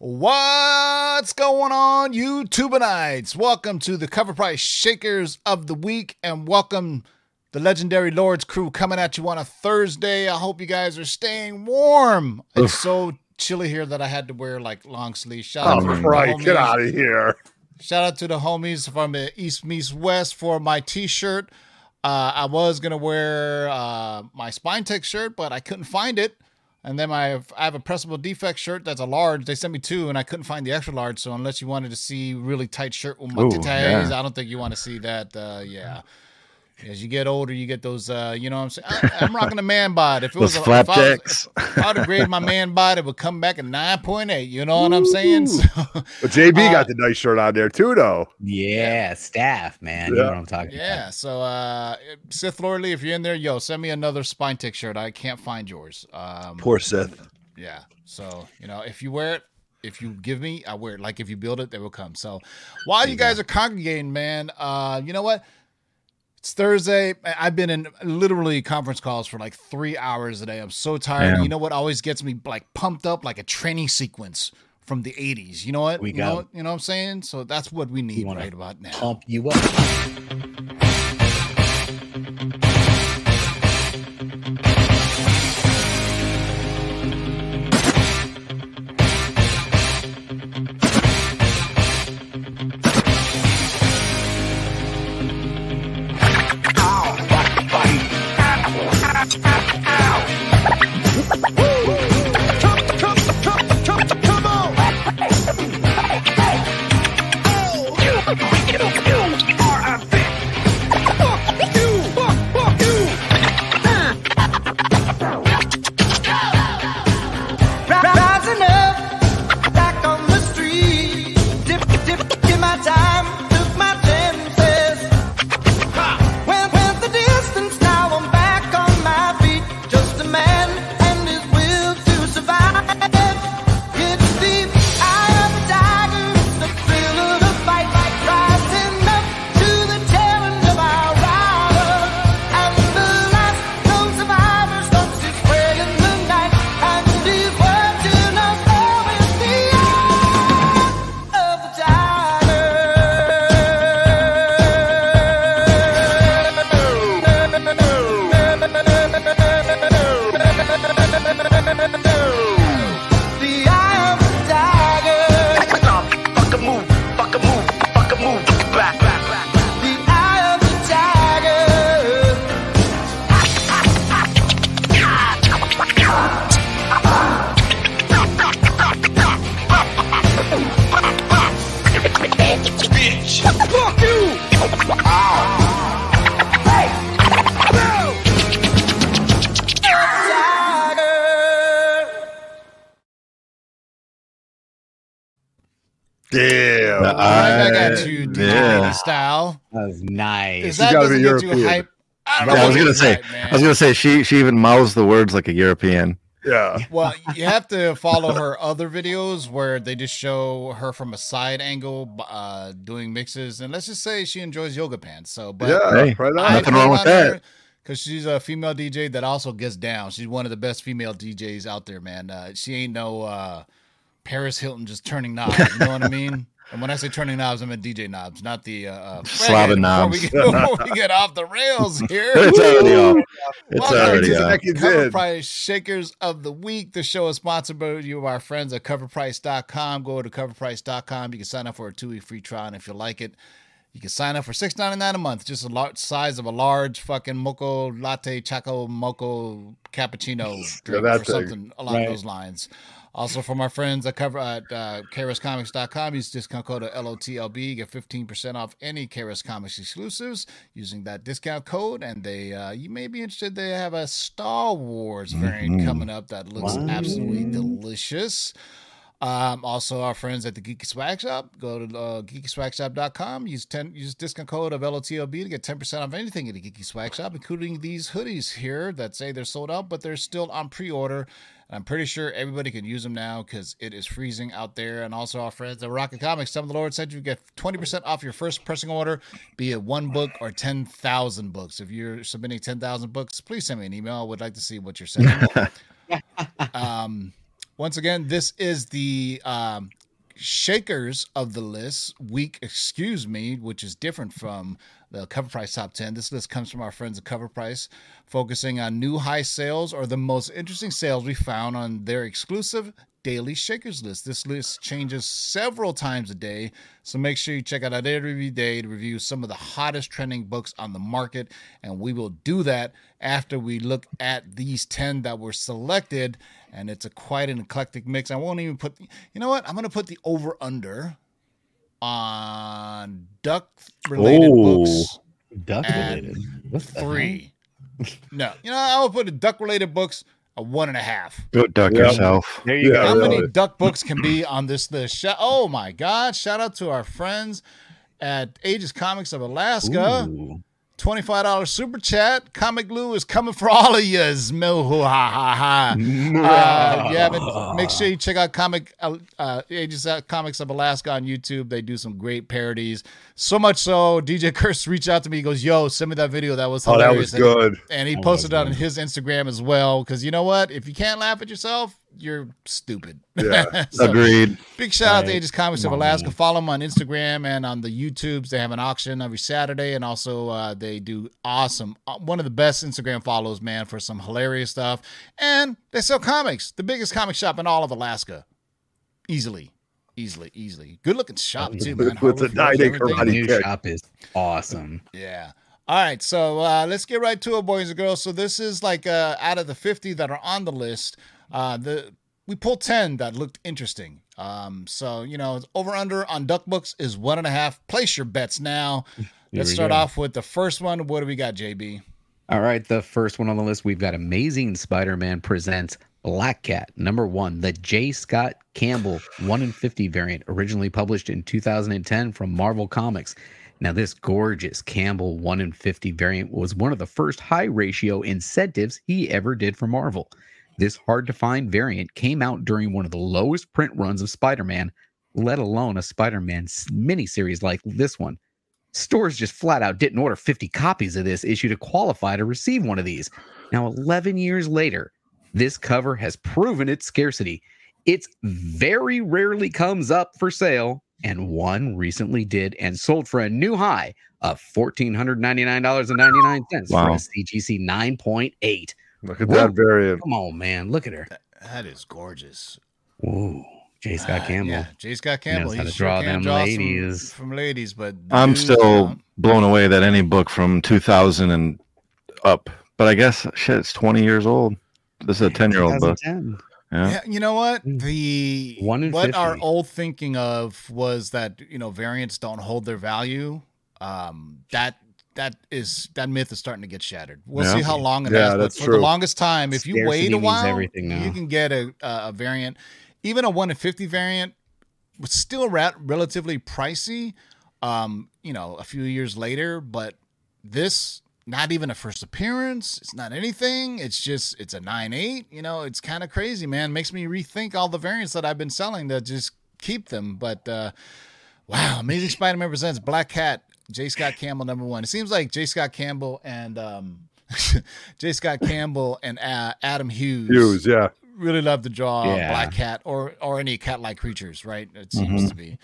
What's going on, YouTubeites? Welcome to the Cover Price Shakers of the Week, and welcome the legendary Lords crew coming at you on a Thursday. I hope you guys are staying warm. It's so chilly here that I had to wear like long sleeves. Shout out Oh, to the right. homies. Get out of here. Shout out to the homies from the East Meets West for my T-shirt. Uh, I was gonna wear uh, my Spine Tech shirt, but I couldn't find it. And then my I have a pressable defect shirt that's a large. They sent me two, and I couldn't find the extra large. So unless you wanted to see really tight shirt with titties, yeah. I don't think you want to see that. Uh, yeah. As you get older, you get those. Uh, you know what I'm saying? I, I'm rocking a man bod. If it Those was a, if I was- flapjacks. if I would have graded my man bod, it would come back at 9.8. You know what I'm saying? So, But JB Uh, got the nice shirt on there too, though. Yeah, staff, man. You Yeah. know what I'm talking Yeah. So, uh, Sith Lordly, if you're in there, yo, send me another spine tick shirt. I can't find yours. Um, Poor Sith. yeah. So, you know, if you wear it, if you give me, I wear it. Like if you build it, they will come. So, while you, you guys are congregating, man, uh, you know what? It's Thursday. I've been in literally conference calls for like three hours a day. I'm so tired. Damn. You know what always gets me like pumped up like a training sequence from the 80s. You know what? We you know go. what, you know what I'm saying? So that's what we need right about now. Pump you up. European. hype? I, don't Yeah, know I was gonna say. like, man. I was gonna say she she even mouths the words like a European. yeah. Well, you have to follow her other videos where they just show her from a side angle uh, doing mixes, and let's just say she enjoys yoga pants. So, but yeah. Hey, right on. Nothing wrong with that. Because she's a female DJ that also gets down. She's one of the best female DJs out there, man. Uh, she ain't no uh, Paris Hilton just turning knobs. You know what I mean? And when I say turning knobs, I mean DJ knobs, not the uh, uh, Slobbing before we, knobs. get, before we get off the rails here. It's already off. It's Welcome already to the off. Heck, Cover did. Price Shakers of the Week. The show is sponsored by you, our friends at coverprice.com. Go to coverprice.com. You can sign up for a two week free trial. And if you like it, you can sign up for six ninety nine a month, just a large size of a large fucking mocha latte, choco mocha cappuccino drink that or something along Right. those lines. Also, from our friends at cover at uh, KRSComics.com, use discount code LOTLB, get 15% off any KRS Comics exclusives using that discount code. And they, uh, you may be interested, they have a Star Wars variant Mhm. coming up that looks Wow. absolutely delicious. Um, also, our friends at the Geeky Swag Shop, go to uh, geekyswagshop.com. Use ten use discount code of LOTLB to get ten percent off anything at the Geeky Swag Shop, including these hoodies here that say they're sold out, but they're still on pre-order. And I'm pretty sure everybody can use them now because it is freezing out there. And also, our friends at Rocket Comics, some of the Lord said you get twenty percent off your first pressing order, be it one book or ten thousand books. If you're submitting ten thousand books, please send me an email. I would like to see what you're sending. um, once again, this is the um, shakers of the list week, excuse me, which is different from the cover price top 10. This list comes from our friends at Cover Price, focusing on new high sales or the most interesting sales we found on their exclusive daily shakers list. This list changes several times a day, so make sure you check out our review day to review some of the hottest trending books on the market. And we will do that after we look at these 10 that were selected. And it's a quite an eclectic mix. I won't even put, you know what? I'm going to put the over under on duck related Oh. books Duck related. Three. no, you know, I will put the duck related books a one and a half. Go duck Yep. yourself. There you Yeah, How go. many really. duck books can be on this list? Oh my God! Shout out to our friends at Ages Comics of Alaska. Ooh. Twenty-five dollars super chat. Comic Lou is coming for all of you. Mo ha ha ha. Uh, you haven't, make sure you check out Comic uh, uh, Ages Comics of Alaska on YouTube. They do some great parodies. So much so, DJ Curse reached out to me. He goes, "Yo, send me that video. That was Oh, that hilarious." was good. And he That posted was it on his Instagram as well. Because you know what? If you can't laugh at yourself, you're stupid. Yeah. So, Agreed. Big shout out to Right. Ages Comics of Alaska. Follow them on Instagram and on the YouTubes. They have an auction every Saturday, and also uh, they do awesome. uh, One of the best Instagram follows, man, for some hilarious stuff. And they sell comics. The biggest comic shop in all of Alaska, easily, easily, easily. Good looking shop too, man. With the Hardwood floors, nine-acre everything. The Karate new shop is awesome. Yeah. All right, so uh, let's get right to it, boys and girls. So this is like uh, out of the fifty that are on the list, uh, the we pulled ten that looked interesting. Um, so you know, over under on duck books is one and a half. Place your bets now. Let's start go. off with the first one. What do we got, JB? All right, the first one on the list, we've got Amazing Spider-Man presents Black Cat, number one, the J. Scott Campbell 1 in 50 variant, originally published in 2010 from Marvel Comics. Now, this gorgeous Campbell 1 in 50 variant was one of the first high ratio incentives he ever did for Marvel. This hard to find variant came out during one of the lowest print runs of Spider Man, let alone a Spider Man miniseries like this one. Stores just flat out didn't order 50 copies of this issue to qualify to receive one of these. Now, 11 years later, this cover has proven its scarcity. It's very rarely comes up for sale, and one recently did and sold for a new high of $1,499.99 for Wow. a CGC 9.8. Look at Whoa. that variant. Come on, man. Look at her. That is gorgeous. Ooh, J. Scott Uh, Campbell. Yeah, J. Scott Campbell. knows how He to sure draw them draw ladies. from ladies, but I'm still don't. blown away that any book from 2000 and up, but I guess shit, it's 20 years old. This is a 10 year old book. Yeah. Yeah, you know what? Mm. The One in what our old thinking of was that you know variants don't hold their value. Um, that that is that myth is starting to get shattered. We'll Yeah. see how long it Yeah, but for the longest time, if you Scarcity wait a while, you can get a a variant, even a one in fifty variant, was still ra- relatively pricey. Um, you know, a few years later, but this not even a first appearance. It's not anything. It's just it's a nine eight. You know, it's kind of crazy, man. Makes me rethink all the variants that I've been selling to just keep them. But uh wow, Amazing Spider-Man presents Black Cat. J. Scott Campbell number one. It seems like J. Scott Campbell and um J. Scott Campbell and uh, Adam Hughes, Hughes, yeah. Really love to draw Yeah. black cat or or any cat-like creatures, right? It seems to be.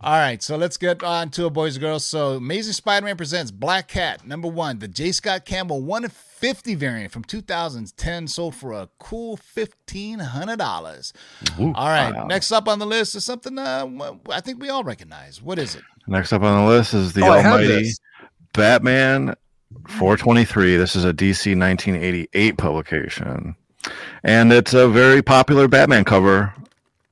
All right, so let's get on to it, boys and girls. So, Amazing Spider-Man presents Black Cat number one, the J. Scott Campbell 150 variant from 2010, sold for a cool fifteen hundred dollars. All right, Wow. next up on the list is something uh, I think we all recognize. What is it? Next up on the list is the Oh, I Almighty. Batman 423. This is a DC 1988 publication. And it's a very popular Batman cover.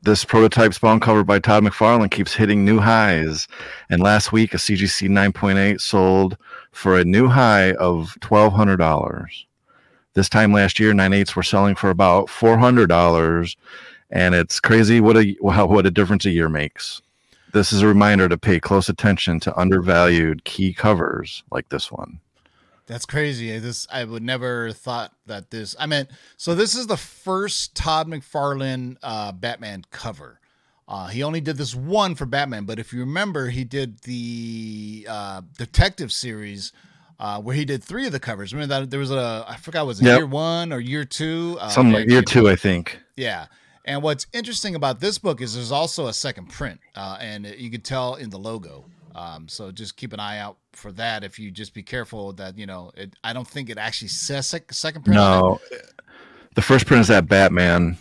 This prototype spawn cover by Todd McFarlane keeps hitting new highs. And last week, a CGC 9.8 sold for a new high of $1,200. This time last year, 9.8s were selling for about $400. And it's crazy what a what a difference a year makes. This is a reminder to pay close attention to undervalued key covers like this one. That's crazy. This I would never thought that this. I mean, so this is the first Todd McFarlane uh, Batman cover. Uh, he only did this one for Batman, but if you remember, he did the uh, Detective series uh, where he did three of the covers. Remember that there was a I forgot was it Yep. year one or year two? Uh, Something like year two, I think. yeah. And what's interesting about this book is there's also a second print, uh, and you can tell in the logo. Um, so just keep an eye out for that. If you just be careful that you know, it, I don't think it actually says sec- second print. No, the first print is that Batman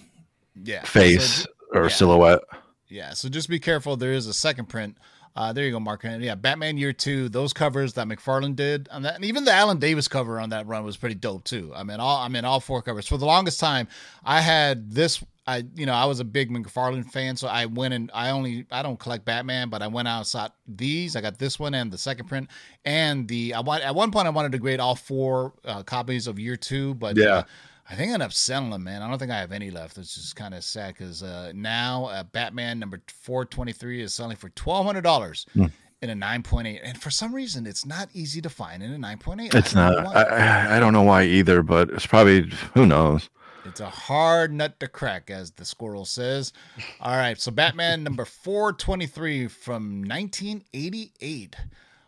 yeah, face So, or yeah. silhouette. Yeah, so just be careful. There is a second print. Uh, there you go, Mark. And Yeah, Batman Year Two. Those covers that McFarlane did on that, and even the Alan Davis cover on that run was pretty dope too. I mean, all I mean, all four covers. For the longest time, I had this. I you know I was a big McFarlane fan, so I went and I only I don't collect Batman, but I went out and sought these. I got this one and the second print, and the I want at one point I wanted to grade all four uh, copies of Year Two, but Yeah. uh, I think I ended up selling them, man. I don't think I have any left. It's just kind of sad because uh, now uh, Batman number 423 is selling for $1,200 Hmm. in a 9.8. And for some reason, it's not easy to find in a 9.8. It's I don't know not. I, I- I don't know why either, but it's probably who knows. It's a hard nut to crack, as the squirrel says. All right. So Batman number 423 from 1988.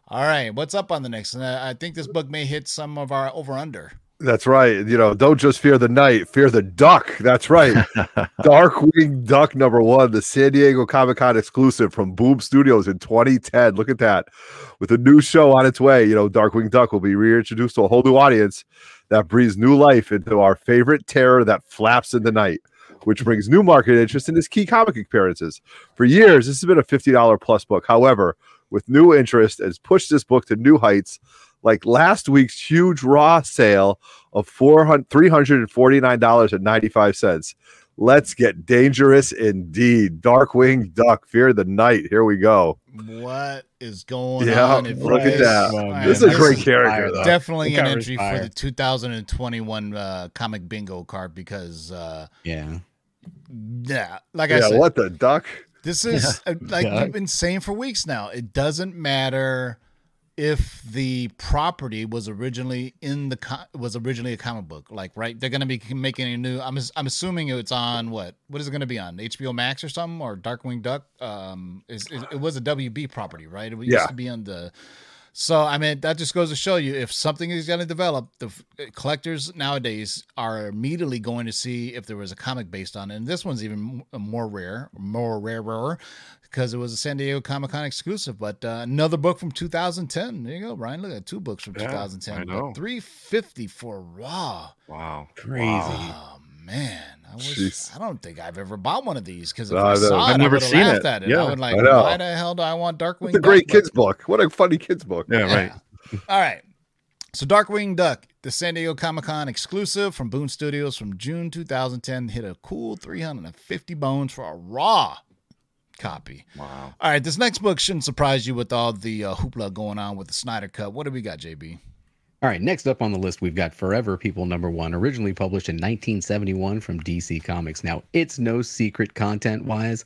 All right. What's up on the next? one? Uh, I think this book may hit some of our over under. That's right. You know, don't just fear the night, fear the duck. That's right. Darkwing Duck number one, the San Diego Comic Con exclusive from Boom Studios in 2010. Look at that. With a new show on its way, you know, Darkwing Duck will be reintroduced to a whole new audience that breathes new life into our favorite terror that flaps in the night, which brings new market interest in his key comic appearances. For years, this has been a $50 plus book. However, with new interest, has pushed this book to new heights like last week's huge raw sale of $400 $349.95. Let's get dangerous indeed. Darkwing Duck, Fear the Night. Here we go. What is going Yeah, on? If look at that. Well, man, This is a this great is character, though. Definitely an cover's entry for the 2021 uh, comic bingo card because, uh, Yeah. yeah, like I Yeah, said, what the duck? This is uh, like Yeah. we've been saying for weeks now. It doesn't matter if the property was originally in the co- was originally a comic book. Like, right? They're gonna be making a new. I'm I'm assuming it's on what? What is it gonna be on? HBO Max or something or Darkwing Duck? Um, is it, it was a WB property, right? It used Yeah. to be on the. So I mean that just goes to show you if something is going to develop, the f- collectors nowadays are immediately going to see if there was a comic based on it. And this one's even more rare, more rarer, because it was a San Diego Comic Con exclusive. But uh, another book from 2010. There you go, Brian. Look at two books from Yeah, 2010. I know. 350 for raw. Wow. Crazy. Oh man, I wish I don't think I've ever bought one of these because if No, I I know. saw it, I've I never would've seen laughed it. at it. Yeah, I would like, I why the hell do I want Darkwing? It's a Duck? great But- kids book. What a funny kids book. Yeah, right. All right. So Darkwing Duck, the San Diego Comic Con exclusive from Boom Studios from June 2010, hit a cool 350 bones for a raw copy. Wow. All right, this next book shouldn't surprise you with all the uh, hoopla going on with the Snyder Cut. What do we got, JB? All right, next up on the list, we've got Forever People number one, originally published in 1971 from DC Comics. Now, it's no secret content wise,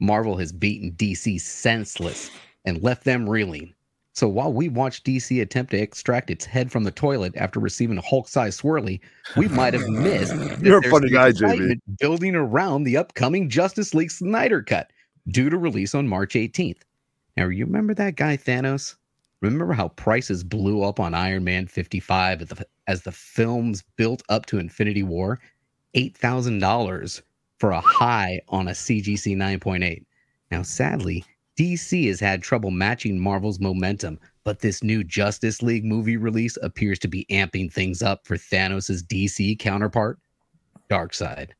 Marvel has beaten DC senseless and left them reeling. So while we watch DC attempt to extract its head from the toilet after receiving a Hulk sized swirly, we might have missed. You're a funny guy, JB. Building around the upcoming Justice League Snyder Cut, due to release on March 18th. Now, you remember that guy, Thanos? Remember how prices blew up on Iron Man 55 as the, films built up to Infinity War? $8,000 for a high on a CGC 9.8. Now, sadly, DC has had trouble matching Marvel's momentum, but this new Justice League movie release appears to be amping things up for Thanos' DC counterpart, Darkseid.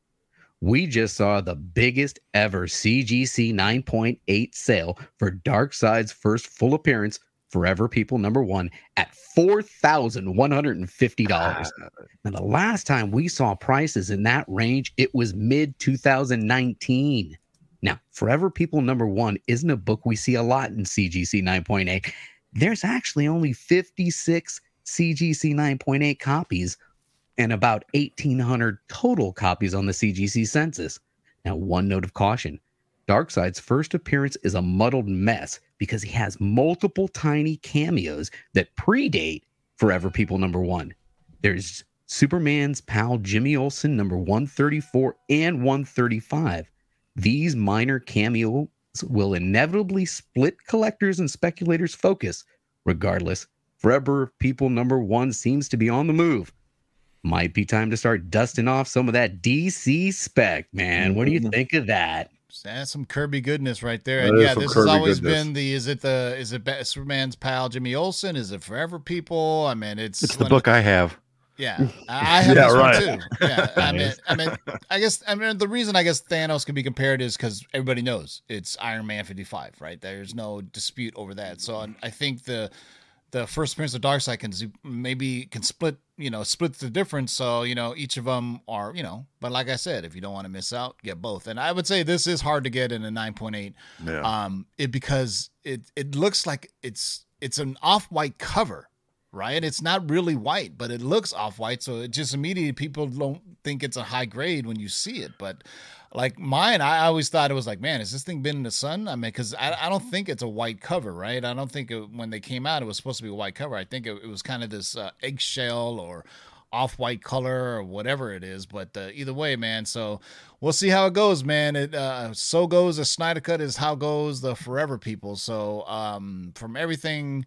We just saw the biggest ever CGC 9.8 sale for Darkseid's first full appearance, Forever People number one, at $4,150. Ah. Now, the last time we saw prices in that range, it was mid 2019. Now, Forever People number one isn't a book we see a lot in CGC 9.8. There's actually only 56 CGC 9.8 copies and about 1,800 total copies on the CGC census. Now, one note of caution Darkseid's first appearance is a muddled mess because he has multiple tiny cameos that predate Forever People number one. There's Superman's pal Jimmy Olsen, number 134 and 135. These minor cameos will inevitably split collectors and speculators' focus. Regardless, Forever People number one seems to be on the move. Might be time to start dusting off some of that DC spec, man. What do you mm-hmm. think of that? That's some Kirby goodness right there. And yeah, some this has always goodness. been the is it the is it Ba- Superman's pal Jimmy Olsen? Is it Forever People? I mean, it's It's the one of book I have. Yeah, I I have Yeah, this right. one too. Yeah, I mean, I mean, I guess, I mean, the reason I guess Thanos can be compared is because everybody knows it's Iron Man fifty five, right? There's no dispute over that. So I think the the first appearance of Darkseid can maybe can split, you know, split the difference. So you know, each of them are, you know, but like I said, if you don't want to miss out, get both. And I would say this is hard to get in a nine point eight Yeah. um it because it it looks like it's it's an off-white cover right? It's not really white but it looks off-white so it just immediately people don't think it's a high grade when you see it but like mine i always thought it was like man has this thing been in the sun? I mean because I, I don't think it's a white cover right? I don't think it, when they came out it was supposed to be a white cover. I think it, it was kind of this uh, eggshell or off-white color or whatever it is but uh, either way man so we'll see how it goes man. It uh so goes the snyder cut is how goes the forever people. So um from everything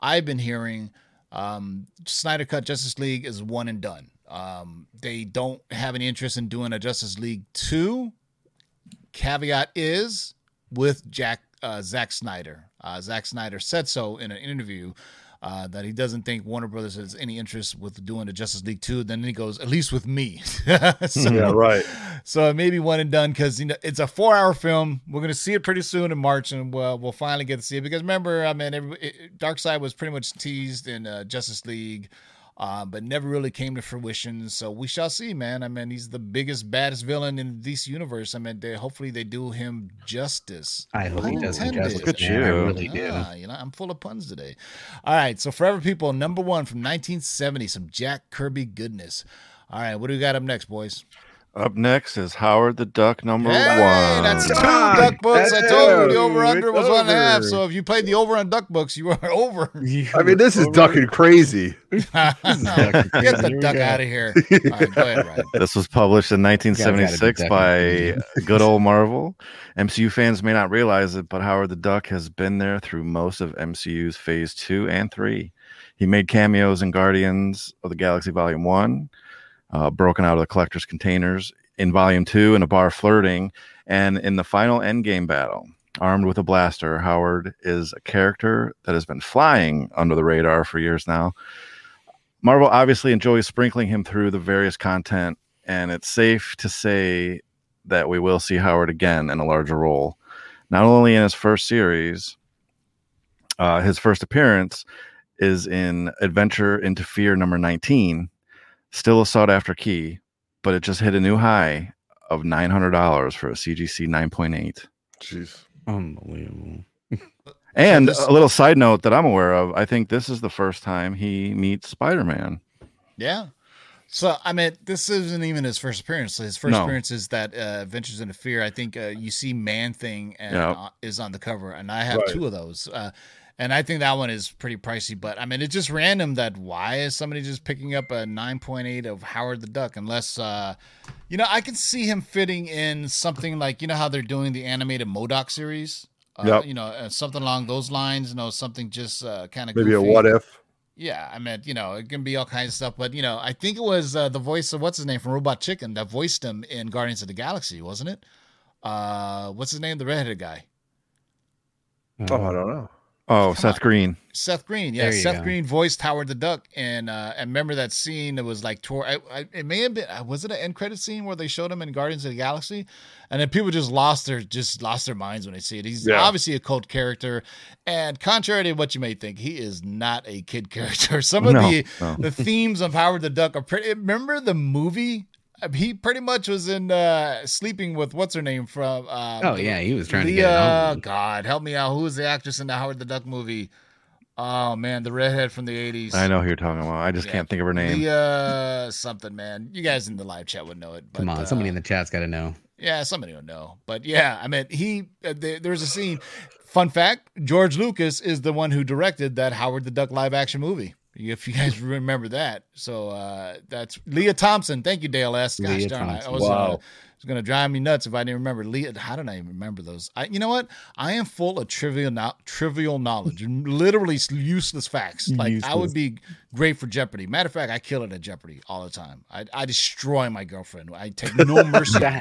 i've been hearing um snyder cut justice league is one and done. Um they don't have any interest in doing a justice league 2 caveat is with jack uh Zack snyder. Uh Zack snyder said so in an interview uh, that he doesn't think Warner Brothers has any interest with doing the Justice League 2. Then he goes, at least with me. so, yeah, right. so it may be one and done because you know it's a four hour film. We're gonna see it pretty soon in March, and we'll, we'll finally get to see it. Because remember, I mean, every, it, Darkseid was pretty much teased in uh, Justice League, uh, but never really came to fruition. So we shall see, man. I mean, he's the biggest, baddest villain in the DC universe. I mean, they, hopefully they do him justice. I hope he does Intended. justice, Look at man. I you. really do. Ah, you know, I'm full of puns today. All right, so Forever People, number one from 1970, some Jack Kirby goodness. All right, what do we got up next, boys? Up next is Howard the Duck number Hey, one. that's two Come on, duck books. I told you the over under was one and a half. over. So if you played the over on duck books, you are over. I mean, this is ducking crazy. Get the duck go. out of here. All right, go ahead, Ryan. This was published in 1976 by good old Marvel. MCU fans may not realize it, but Howard the Duck has been there through most of MCU's Phase 2 and 3. He made cameos in Guardians of the Galaxy Volume 1, uh, broken out of the collector's containers in Volume 2 in a bar flirting, and in the final Endgame battle. Armed with a blaster, Howard is a character that has been flying under the radar for years now. Marvel obviously enjoys sprinkling him through the various content, and it's safe to say that we will see Howard again in a larger role. Not only in his first series, uh, his first appearance is in Adventure into Fear number 19, still a sought after key, but it just hit a new high of $900 for a CGC 9.8. Jeez. Unbelievable. And this- a little side note that I'm aware of, I think this is the first time he meets Spider Man. Yeah. So I mean, this isn't even his first appearance. His first No. appearance is that uh, Adventures into Fear. I think uh, you see Man Thing and Yeah. uh, is on the cover, and I have Right. two of those. Uh, and I think that one is pretty pricey. But I mean, it's just random that why is somebody just picking up a nine point eight of Howard the Duck? Unless uh, you know, I can see him fitting in something like you know how they're doing the animated MODOK series. Uh, Yep. You know, uh, something along those lines. You know, something just uh, kind of Maybe a what if? yeah, I mean, you know, it can be all kinds of stuff, but you know, I think it was uh, the voice of what's his name from Robot Chicken that voiced him in Guardians of the Galaxy, wasn't it? Uh, what's his name? The redheaded guy, Oh, I don't know. Oh, Come Seth on. Green. Seth Green. Yeah, Seth go. Green voiced Howard the Duck, and uh, and remember that scene It was like tour. I, I, it may have been uh, was it an end credit scene where they showed him in Guardians of the Galaxy, and then people just lost their just lost their minds when they see it. He's Yeah. obviously a cult character, and contrary to what you may think, he is not a kid character. Some of No, the no. the themes of Howard the Duck are pretty. Remember the movie? Uh, He pretty much was in uh sleeping with what's her name from. Um, Oh yeah, he was trying to Lea, get on. God, help me out. Who was the actress in the Howard the Duck movie? Oh man, the redhead from the eighties. I know who you're talking about. I just Yeah. can't think of her name. Lea something, man. You guys in the live chat would know it. But, Come on, uh, somebody in the chat's got to know. yeah, somebody will know. But yeah, I mean, he uh, there, there's a scene. Fun fact: George Lucas is the one who directed that Howard the Duck live action movie. If you guys remember that, so uh, that's Lea Thompson. Thank you, Dale S. Gosh Lea darn, I- I was Wow. Uh, It's gonna drive me nuts if I didn't remember. How did I even remember those? I, you know what? I am full of trivial, no- trivial knowledge, literally useless facts. Like I would be great for Jeopardy. Matter of fact, I kill it at Jeopardy all the time. I, I destroy my girlfriend. I take no mercy. I,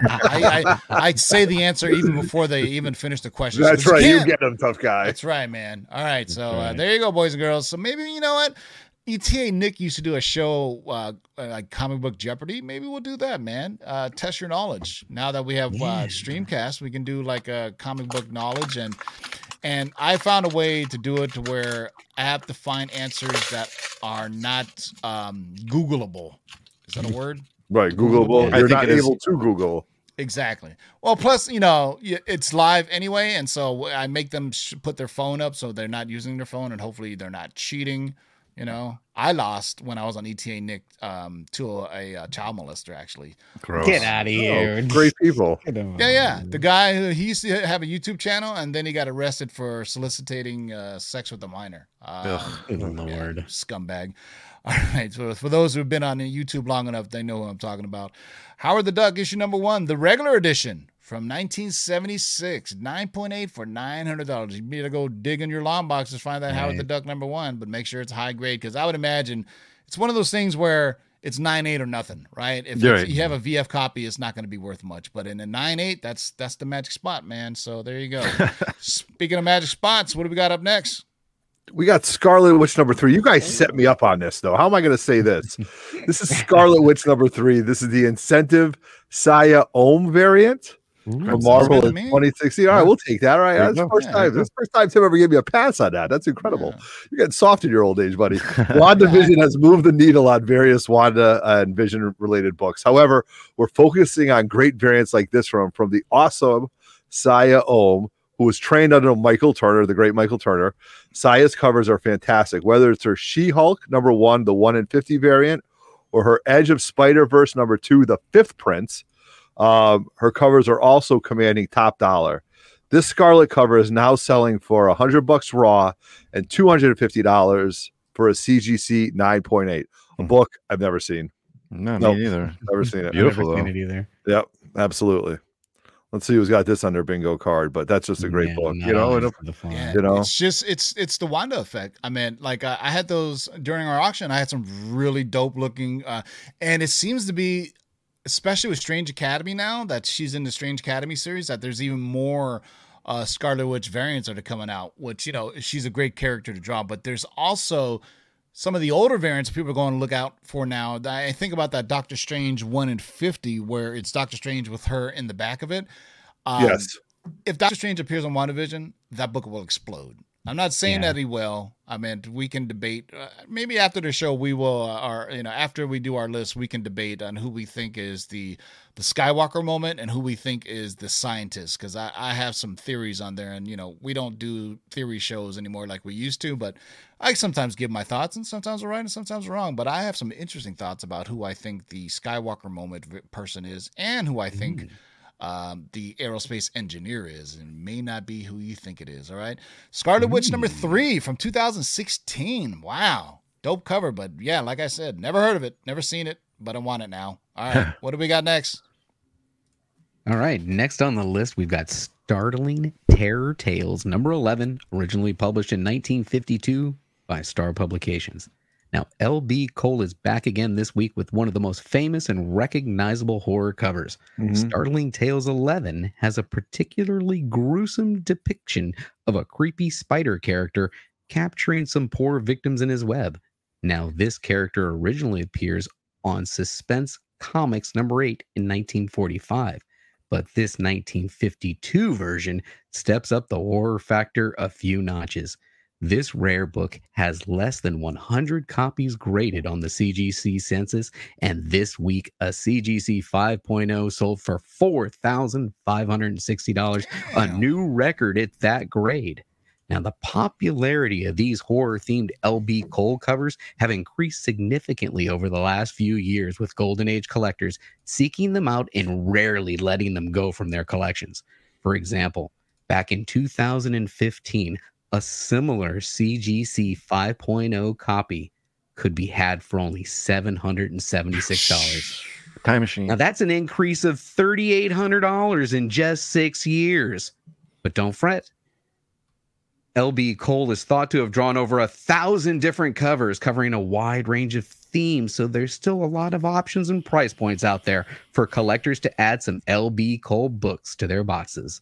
I, I say the answer even before they even finish the question. That's right. You get them, tough guy. That's right, man. All right, so Uh, there you go, boys and girls. So maybe you know what. ETA Nick used to do a show uh, like comic book Jeopardy. Maybe we'll do that, man. Uh, test your knowledge. Now that we have uh, Streamcast, we can do like a comic book knowledge and and I found a way to do it to where I have to find answers that are not um, Googleable. Is that a word? Right. Googleable. I You're think not it is- able to Google. Exactly. Well, plus, you know, it's live anyway, and so I make them put their phone up so they're not using their phone, and hopefully they're not cheating. You know, I lost when I was on ETA Nick um, to a, a child molester. Actually, Gross. Get out of here. Oh, great people. yeah, yeah. The guy who he used to have a YouTube channel, and then he got arrested for soliciting uh, sex with a minor. Um, Good yeah, lord. scumbag. All right. So for those who've been on YouTube long enough, they know who I'm talking about. Howard the Duck, issue number one, the regular edition from 1976, 9.8 for $900. You need to go dig in your long box to find that Howard the Duck number one, but make sure it's high grade because I would imagine it's one of those things where it's 9.8 or nothing, right? If right. you have a VF copy, it's not going to be worth much. But in a 9.8, that's that's the magic spot, man. So there you go. Speaking of magic spots, what do we got up next? We got Scarlet Witch number three. You guys set me up on this, though. How am I going to say this? this is Scarlet Witch number three. This is the incentive Siya Oum variant from Marvel good in me. 2016. All right, we'll take that. All right, There you that's the first Yeah, time. there That's first time Tim ever gave me a pass on that. That's incredible. You're getting soft in your old age, buddy. WandaVision has moved the needle on various Wanda and Vision related books. However, we're focusing on great variants like this from from the awesome Siya Oum, who was trained under Michael Turner, the great Michael Turner. Siya's covers are fantastic, whether it's her She Hulk number one, the one in 50 variant, or her Edge of Spider Verse number two, the fifth Prince. Um, her covers are also commanding top dollar. This Scarlet cover is now selling for 100 bucks raw and $250 for a CGC 9.8, a Hmm. book I've never seen. No, Nope. me neither. Never seen it. Beautiful, Never though. seen it either. Yep, absolutely. Let's see who's got this on their bingo card, but that's just a great Yeah, book, not you know. And for. Yeah, You know? it's just it's it's the Wanda effect. I mean, like uh, I had those during our auction. I had some really dope looking, uh, and it seems to be, especially with Strange Academy now that she's in the Strange Academy series, that there's even more uh, Scarlet Witch variants that are coming out. Which you know she's a great character to draw, but there's also some of the older variants people are going to look out for now. I think about that Doctor Strange one in fifty, where it's Doctor Strange with her in the back of it. Um, yes, if Doctor Strange appears on WandaVision, that book will explode. I'm not saying Yeah. that he will. I mean, we can debate. Uh, maybe after the show, we will, uh, or you know, after we do our list, we can debate on who we think is the the Skywalker moment and who we think is the scientist. Because I, I have some theories on there, and you know, we don't do theory shows anymore like we used to. But I sometimes give my thoughts, and sometimes we're right, and sometimes we're wrong. But I have some interesting thoughts about who I think the Skywalker moment v- person is, and who I think um, the aerospace engineer is, and may not be who you think it is. All right, Scarlet Witch number three from 2016. Wow, dope cover, but yeah, like I said, never heard of it, never seen it, but I want it now. All right, what do we got next? All right. Next on the list, we've got Startling Terror Tales, number 11, originally published in 1952 by Star Publications. Now, L.B. Cole is back again this week with one of the most famous and recognizable horror covers. Mm-hmm. Startling Tales 11 has a particularly gruesome depiction of a creepy spider character capturing some poor victims in his web. Now, this character originally appears on Suspense Comics number 8 in 1945, but this 1952 version steps up the horror factor a few notches. This rare book has less than 100 copies graded on the CGC census, and this week a CGC 5.0 sold for $4,560, a new record at that grade. Now, the popularity of these horror themed LB Cole covers have increased significantly over the last few years with Golden Age collectors seeking them out and rarely letting them go from their collections. For example, back in 2015, a similar CGC 5.0 copy could be had for only $776. Time machine. Now that's an increase of $3,800 in just six years. But don't fret. LB Cole is thought to have drawn over a thousand different covers covering a wide range of themes. So there's still a lot of options and price points out there for collectors to add some LB Cole books to their boxes.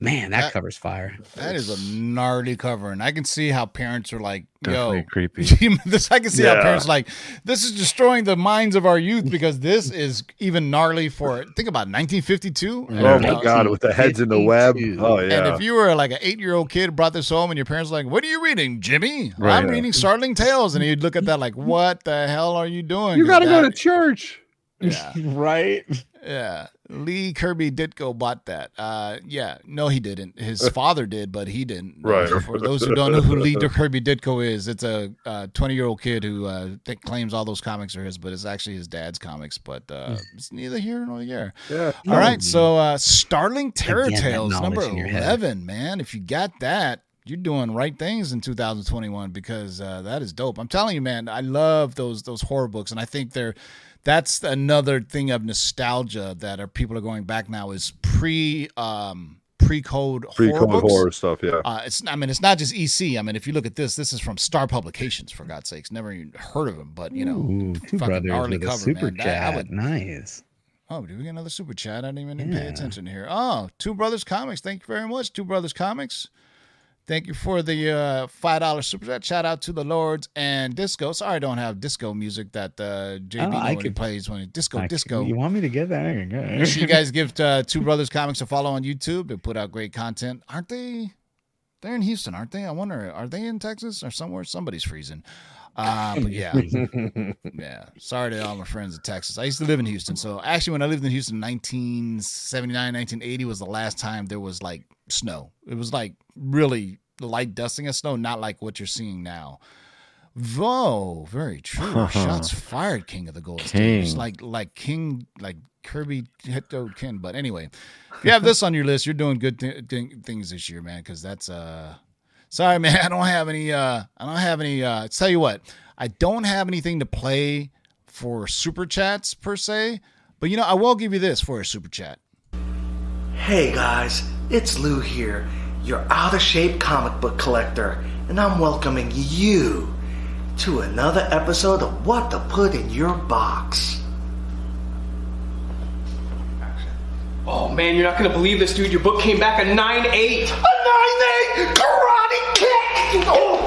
Man, that, That- cover's fire. That is a gnarly cover, and I can see how parents are like, Definitely "Yo, creepy. this." I can see how parents are like, "This is destroying the minds of our youth because this is even gnarly for." Think about 1952. Oh my god, with the heads in the web. Oh yeah. And if you were like an eight-year-old kid, brought this home, and your parents were like, "What are you reading, Jimmy?" Right. I'm reading Startling Tales, and you'd look at that like, "What the hell are you doing?" You gotta go to church. yeah. right? Yeah, Lee Kirby Ditko bought that. Uh, yeah, no, he didn't. His father did, but he didn't. Right. For those who don't know who Lee Kirby Ditko is, it's a twenty-year-old kid who uh, think claims all those comics are his, but it's actually his dad's comics. But uh, it's neither here nor there. Yeah. All right, so uh, Startling Terror Again, Tales number in your head. eleven, man. If you got that, you're doing right things in 2021 because uh, that is dope. I'm telling you, man. I love those those horror books, and I think they're that's another thing of nostalgia that are people are going back now is pre um pre-code Pre horror code books. horror stuff. Yeah. Uh, it's I mean it's not just EC. I mean if you look at this, this is from Star Publications for God's sakes. Never even heard of them, but you know. Ooh, fucking brothers gnarly cover, super man. That- I chat. would- nice. Oh, did we get another super chat? I didn't even pay attention here. Oh, Two Brothers Comics. Thank you very much, Two Brothers Comics. Thank you for the uh, five dollar super chat. Shout out to the Lords and Disco. Sorry, I don't have disco music that uh, JB Oh, could- plays when he disco I- disco. You want me to get that? I can Make sure you guys give uh, Two Brothers Comics a follow on YouTube. They put out great content. Aren't they? They're in Houston, aren't they? I wonder, are they in Texas or somewhere? Somebody's freezing. Uh, but yeah, yeah. Sorry to all my friends in Texas. I used to live in Houston. So actually, when I lived in Houston, 1979, 1980 was the last time there was like snow. It was like really light dusting of snow, not like what you're seeing now. Whoa, very true. Shots fired, King of the Gold State. Like like King, like Kirby Hito Ken. But anyway, if you have this on your list, you're doing good th- th- things this year, man. Because that's uh, sorry, man. I don't have any. Uh, I don't have any. Uh, tell you what, I don't have anything to play for super chats per se. But you know, I will give you this for a super chat. Hey guys, it's Lou here, your out of shape comic book collector, and I'm welcoming you to another episode of What to Put in Your Box. Oh man, you're not gonna believe this, dude. Your book came back a 9-8. A 9 8 karate kick! Oh.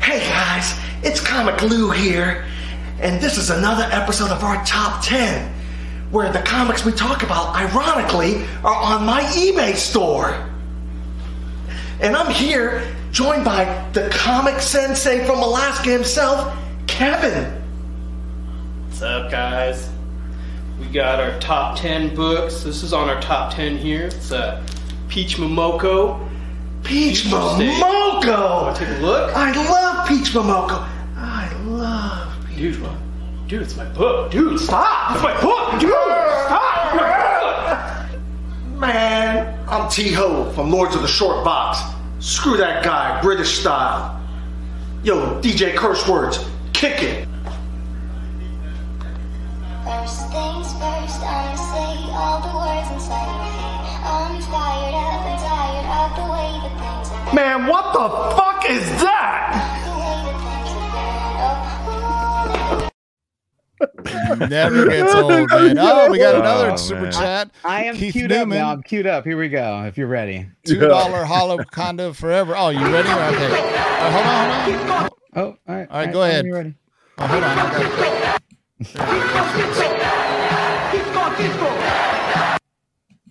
hey guys, it's Comic Lou here, and this is another episode of our Top 10, where the comics we talk about, ironically, are on my eBay store. And I'm here joined by the comic sensei from Alaska himself, Kevin. What's up, guys? We got our top 10 books. This is on our top 10 here. It's uh, Peach Momoko. Peach Peach Momoko! Take a look? I love Peach Momoko. I love Peach Dude, dude, it's my book. Dude, stop! It's my book! Dude, stop! Man, I'm T Ho from Lords of the Short Box. Screw that guy, British style. Yo, DJ Curse Words, kick it. First things first, I'ma say all the words inside my head. I'm fired up and tired of the way that things have. Man, what the fuck is that? The way that things have been. Never gets old, man. Oh, we got another Oh, super man. chat. I am Keith queued up now. I'm queued up. Here we go. If you're ready. Two dollar hollow Conda forever. Oh, you ready? Okay. Uh, hold on, hold on. Oh, all right. All right, go ahead. Ready? Oh, hold on. I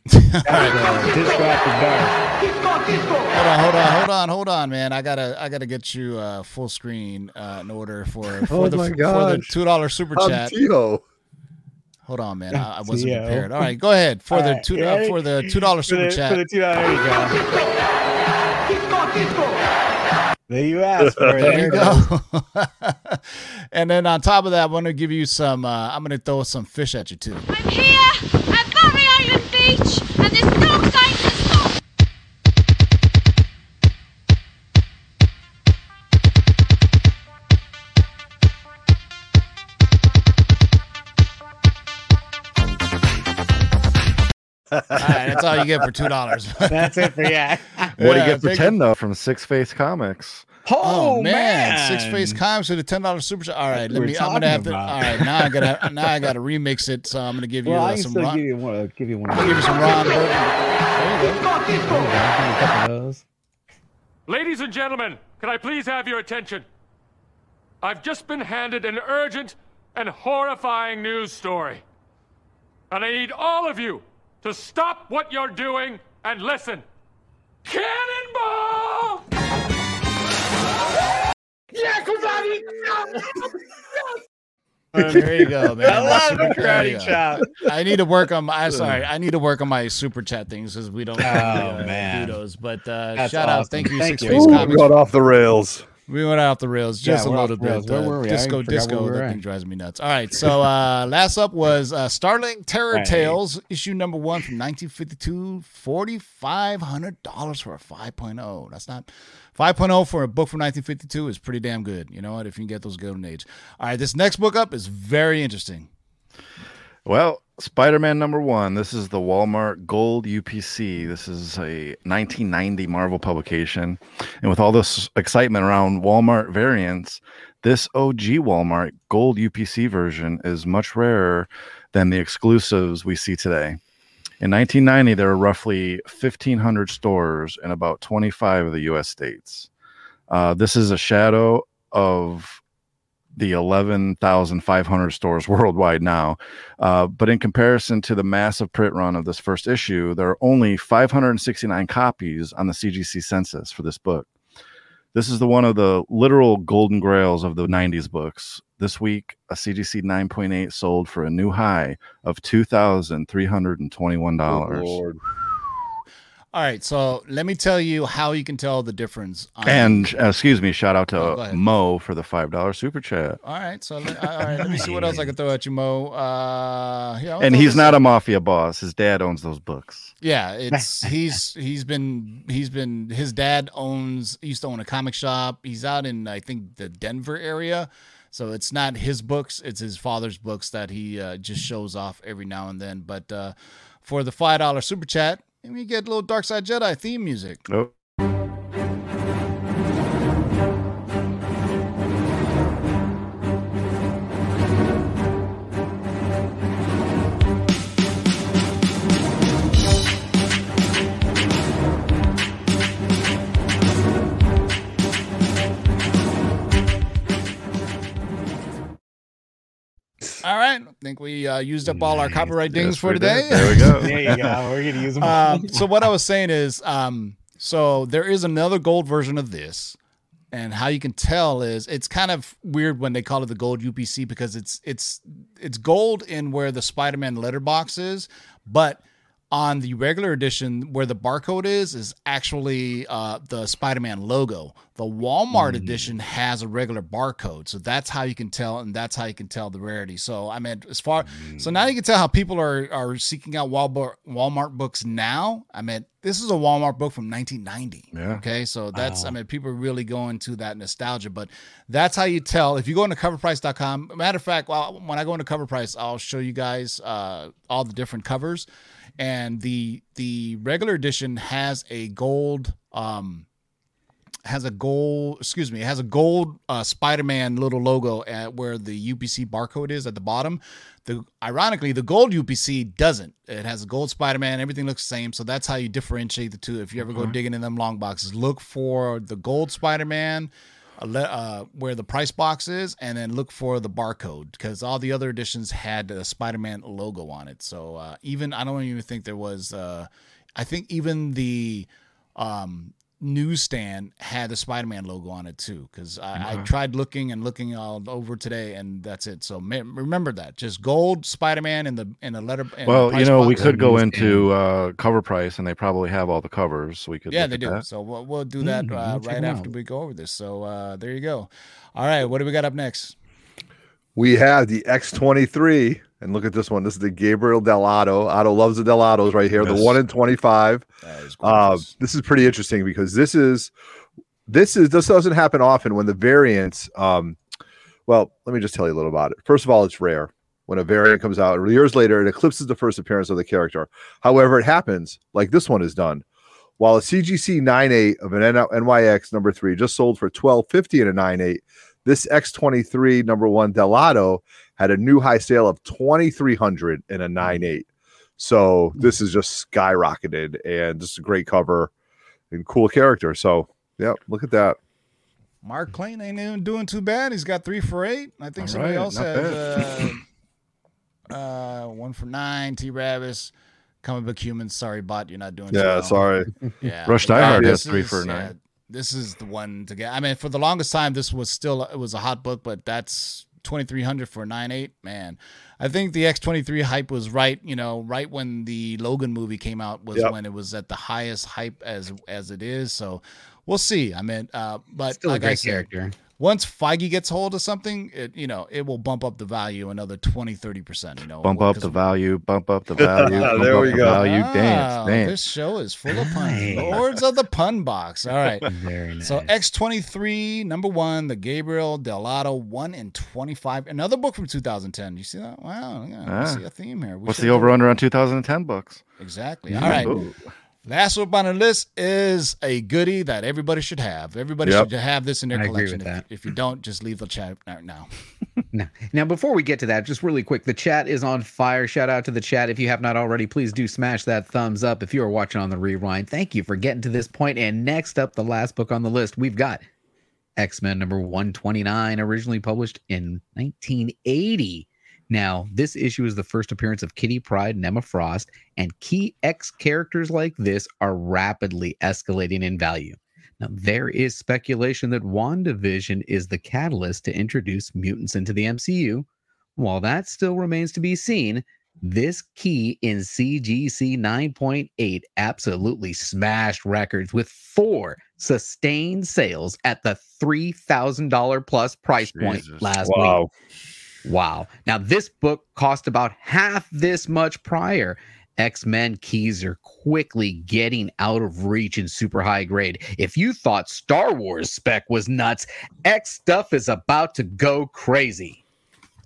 Uh, Disco After Dark. Hold on, hold on, hold on, hold on, man. I gotta, I gotta get you uh, full screen uh, in order for for Oh the for the two dollar super I'm chat. Tio. Hold on, man. I, I wasn't prepared. All right, go ahead for All the right, two uh, for the two dollar super the, chat. for the two dollar. There you go. There you asked for it. There There you go. and then on top of that, I'm gonna give you some. Uh, I'm gonna throw some fish at you too. I'm here at Barry Island Beach, and there's no time right, that's all you get for two dollars. That's it for yeah. What do you Yeah, get for thank ten though from Six Face Comics? Oh, man. six face comics with a ten dollars super chat. All right, let me. I'm gonna have to. talking All about. right, now I gotta. Now I gotta remix it. So I'm gonna give you Well, uh, I some. still Ron, give you one. Give you one. I'll give you some Ron. Burgundy. There you go. A couple of those. Ladies and gentlemen, can I please have your attention? I've just been handed an urgent and horrifying news story. And I need all of you to stop what you're doing and listen. Cannonball! Uh, there you go, man. I love super the chat, karate chop. I need to work on my. Sorry, I need to work on my super chat things because we don't Oh, uh, man. do those. But uh, That's shout out, thank you, Thank Six you. Face Ooh, Comics. got off the rails. We went off the rails Yeah, just a little bit. Uh? Disco, disco. we That at. thing drives me nuts. All right, so uh, last up was uh, Startling Terror Right. Tales, issue number one from 1952. Forty five hundred dollars for a 5.0. That's not 5.0 for a book from 1952 is pretty damn good. You know what? If you can get those golden age. All right, this next book up is very interesting. Well, Spider Man number one. This is the Walmart Gold UPC. This is a 1990 Marvel publication. And with all this excitement around Walmart variants, this OG Walmart Gold UPC version is much rarer than the exclusives we see today. In 1990, there were roughly 1,500 stores in about 25 of the US states. Uh, this is a shadow of the 11,500 stores worldwide now. Uh, but in comparison to the massive print run of this first issue, there are only 569 copies on the CGC census for this book. This is the one of the literal golden grails of the 90s books. This week, a CGC 9.8 sold for a new high of $2,321. All right, so let me tell you how you can tell the difference. On, And uh, excuse me, shout out Oh, to ahead. Mo for the $5 super chat. all right, so let, all right, let me see what else I can throw at you, Mo. Uh, I'll And he's not a mafia boss. His dad owns those books. Yeah, it's he's he's been he's been his dad owns used to own a comic shop. He's out in I think the Denver area. So it's not his books, it's his father's books that he uh, just shows off every now and then. But uh, for the five dollar super chat, we get a little Dark Side Jedi theme music. Oh. All right, I think we uh, used up all our copyright dings Yes, for today. did. There we go. There you go. We're gonna use them. um, so what I was saying is, um, so there is another gold version of this, and how you can tell is it's kind of weird when they call it the gold UPC because it's it's it's gold in where the Spider-Man letterbox is, but on the regular edition where the barcode is is actually uh, the Spider-Man logo. The Walmart edition has a regular barcode, so that's how you can tell, and that's how you can tell the rarity. So I mean, as far so now you can tell how people are are seeking out Walmart Walmart books now. I mean, this is a Walmart book from 1990. Yeah. Okay, so that's I mean, people are really going to that nostalgia, but that's how you tell. If you go into coverprice.com, matter of fact, well, when I go into cover price, I'll show you guys uh, all the different covers, and the the regular edition has a gold. Um, has a gold, excuse me, it has a gold uh, Spider-Man little logo at where the UPC barcode is at the bottom. The ironically, the gold UPC doesn't. It has a gold Spider-Man. Everything looks the same, so that's how you differentiate the two. If you ever go digging in them long boxes, look for the gold Spider-Man. Uh, where the price box is, and then look for the barcode because all the other editions had a Spider-Man logo on it. So uh, even I don't even think there was. Uh, I think even the um, newsstand had the Spider-Man logo on it too. Because I, I tried looking and looking all over today, and that's it. So me- remember that, just gold Spider-Man in the in the letter. in Well, you know, we could go Newsstand. into uh, cover price, and they probably have all the covers. So we could. Yeah, they do. that. So we'll, we'll do that Mm, uh, we'll check right 'em after out. we go over this. So uh, there you go. All right, what do we got up next? We have the X23, and look at this one. This is the Gabriel Dell'Otto. Otto loves the Dell'Ottos right here. Yes. The one in 25. That is Uh, this is pretty interesting because this is this is this doesn't happen often when the variants. Um, well, let me just tell you a little about it. First of all, it's rare. when a variant comes out. Years later, it eclipses the first appearance of the character. However, it happens like this one is done. While a CGC 98 of an NYX number three just sold for 1250 in a 98, this X23 number one Dell'Otto had a new high sale of 2300 in a 98. So this is just skyrocketed and just a great cover and cool character. So yeah, look at that. Mark Klein ain't even doing too bad. He's got three for eight. I think All somebody right, else not has uh, uh, one for nine. T. Ravis, comic book humans. Sorry, bot, you're not doing. Yeah, well. sorry. Yeah, Rush but Die Hard this has three is- for yeah, nine. this is the one to get. I mean, for the longest time, this was still it was a hot book, but that's twenty three hundred for nine eight. Man, I think the X twenty three hype was right. You know, right when the Logan movie came out was Yep. when it was at the highest hype as as it is. So we'll see. I mean, uh, but Still a like I great said, character. Once Feige gets hold of something, it you know it will bump up the value another 20 30 percent. You know, Bump up the value, bump up the value. There up we go. Value, Wow, dance, dance. This show is full of puns. Lords of the Pun Box. All right. Very nice. So X23, number one, the Gabriel Dell'Otto, one in 25. Another book from 2010. You see that? Wow. Yeah, I Ah. see a theme here. We What's the do- over under on 2010 books? Exactly. All right. Ooh. Last up on the list is a goodie that everybody should have. Everybody Yep. should have this in their I agree collection. with If, that. if you don't, just leave the chat now. Now, now, before we get to that, just really quick, the chat is on fire. Shout out to the chat. If you have not already, please do smash that thumbs up. If you are watching on the rewind, thank you for getting to this point. And next up, the last book on the list, we've got X Men number 129, originally published in 1980. Now, this issue is the first appearance of Kitty Pryde and Emma Frost, and key X characters like this are rapidly escalating in value. Now, there is speculation that WandaVision is the catalyst to introduce mutants into the MCU. While that still remains to be seen, this key in CGC 9.8 absolutely smashed records with four sustained sales at the $3,000 plus price point last Wow. week. Wow. Now, this book cost about half this much prior. X Men keys are quickly getting out of reach in super high grade. If you thought Star Wars spec was nuts, X stuff is about to go crazy.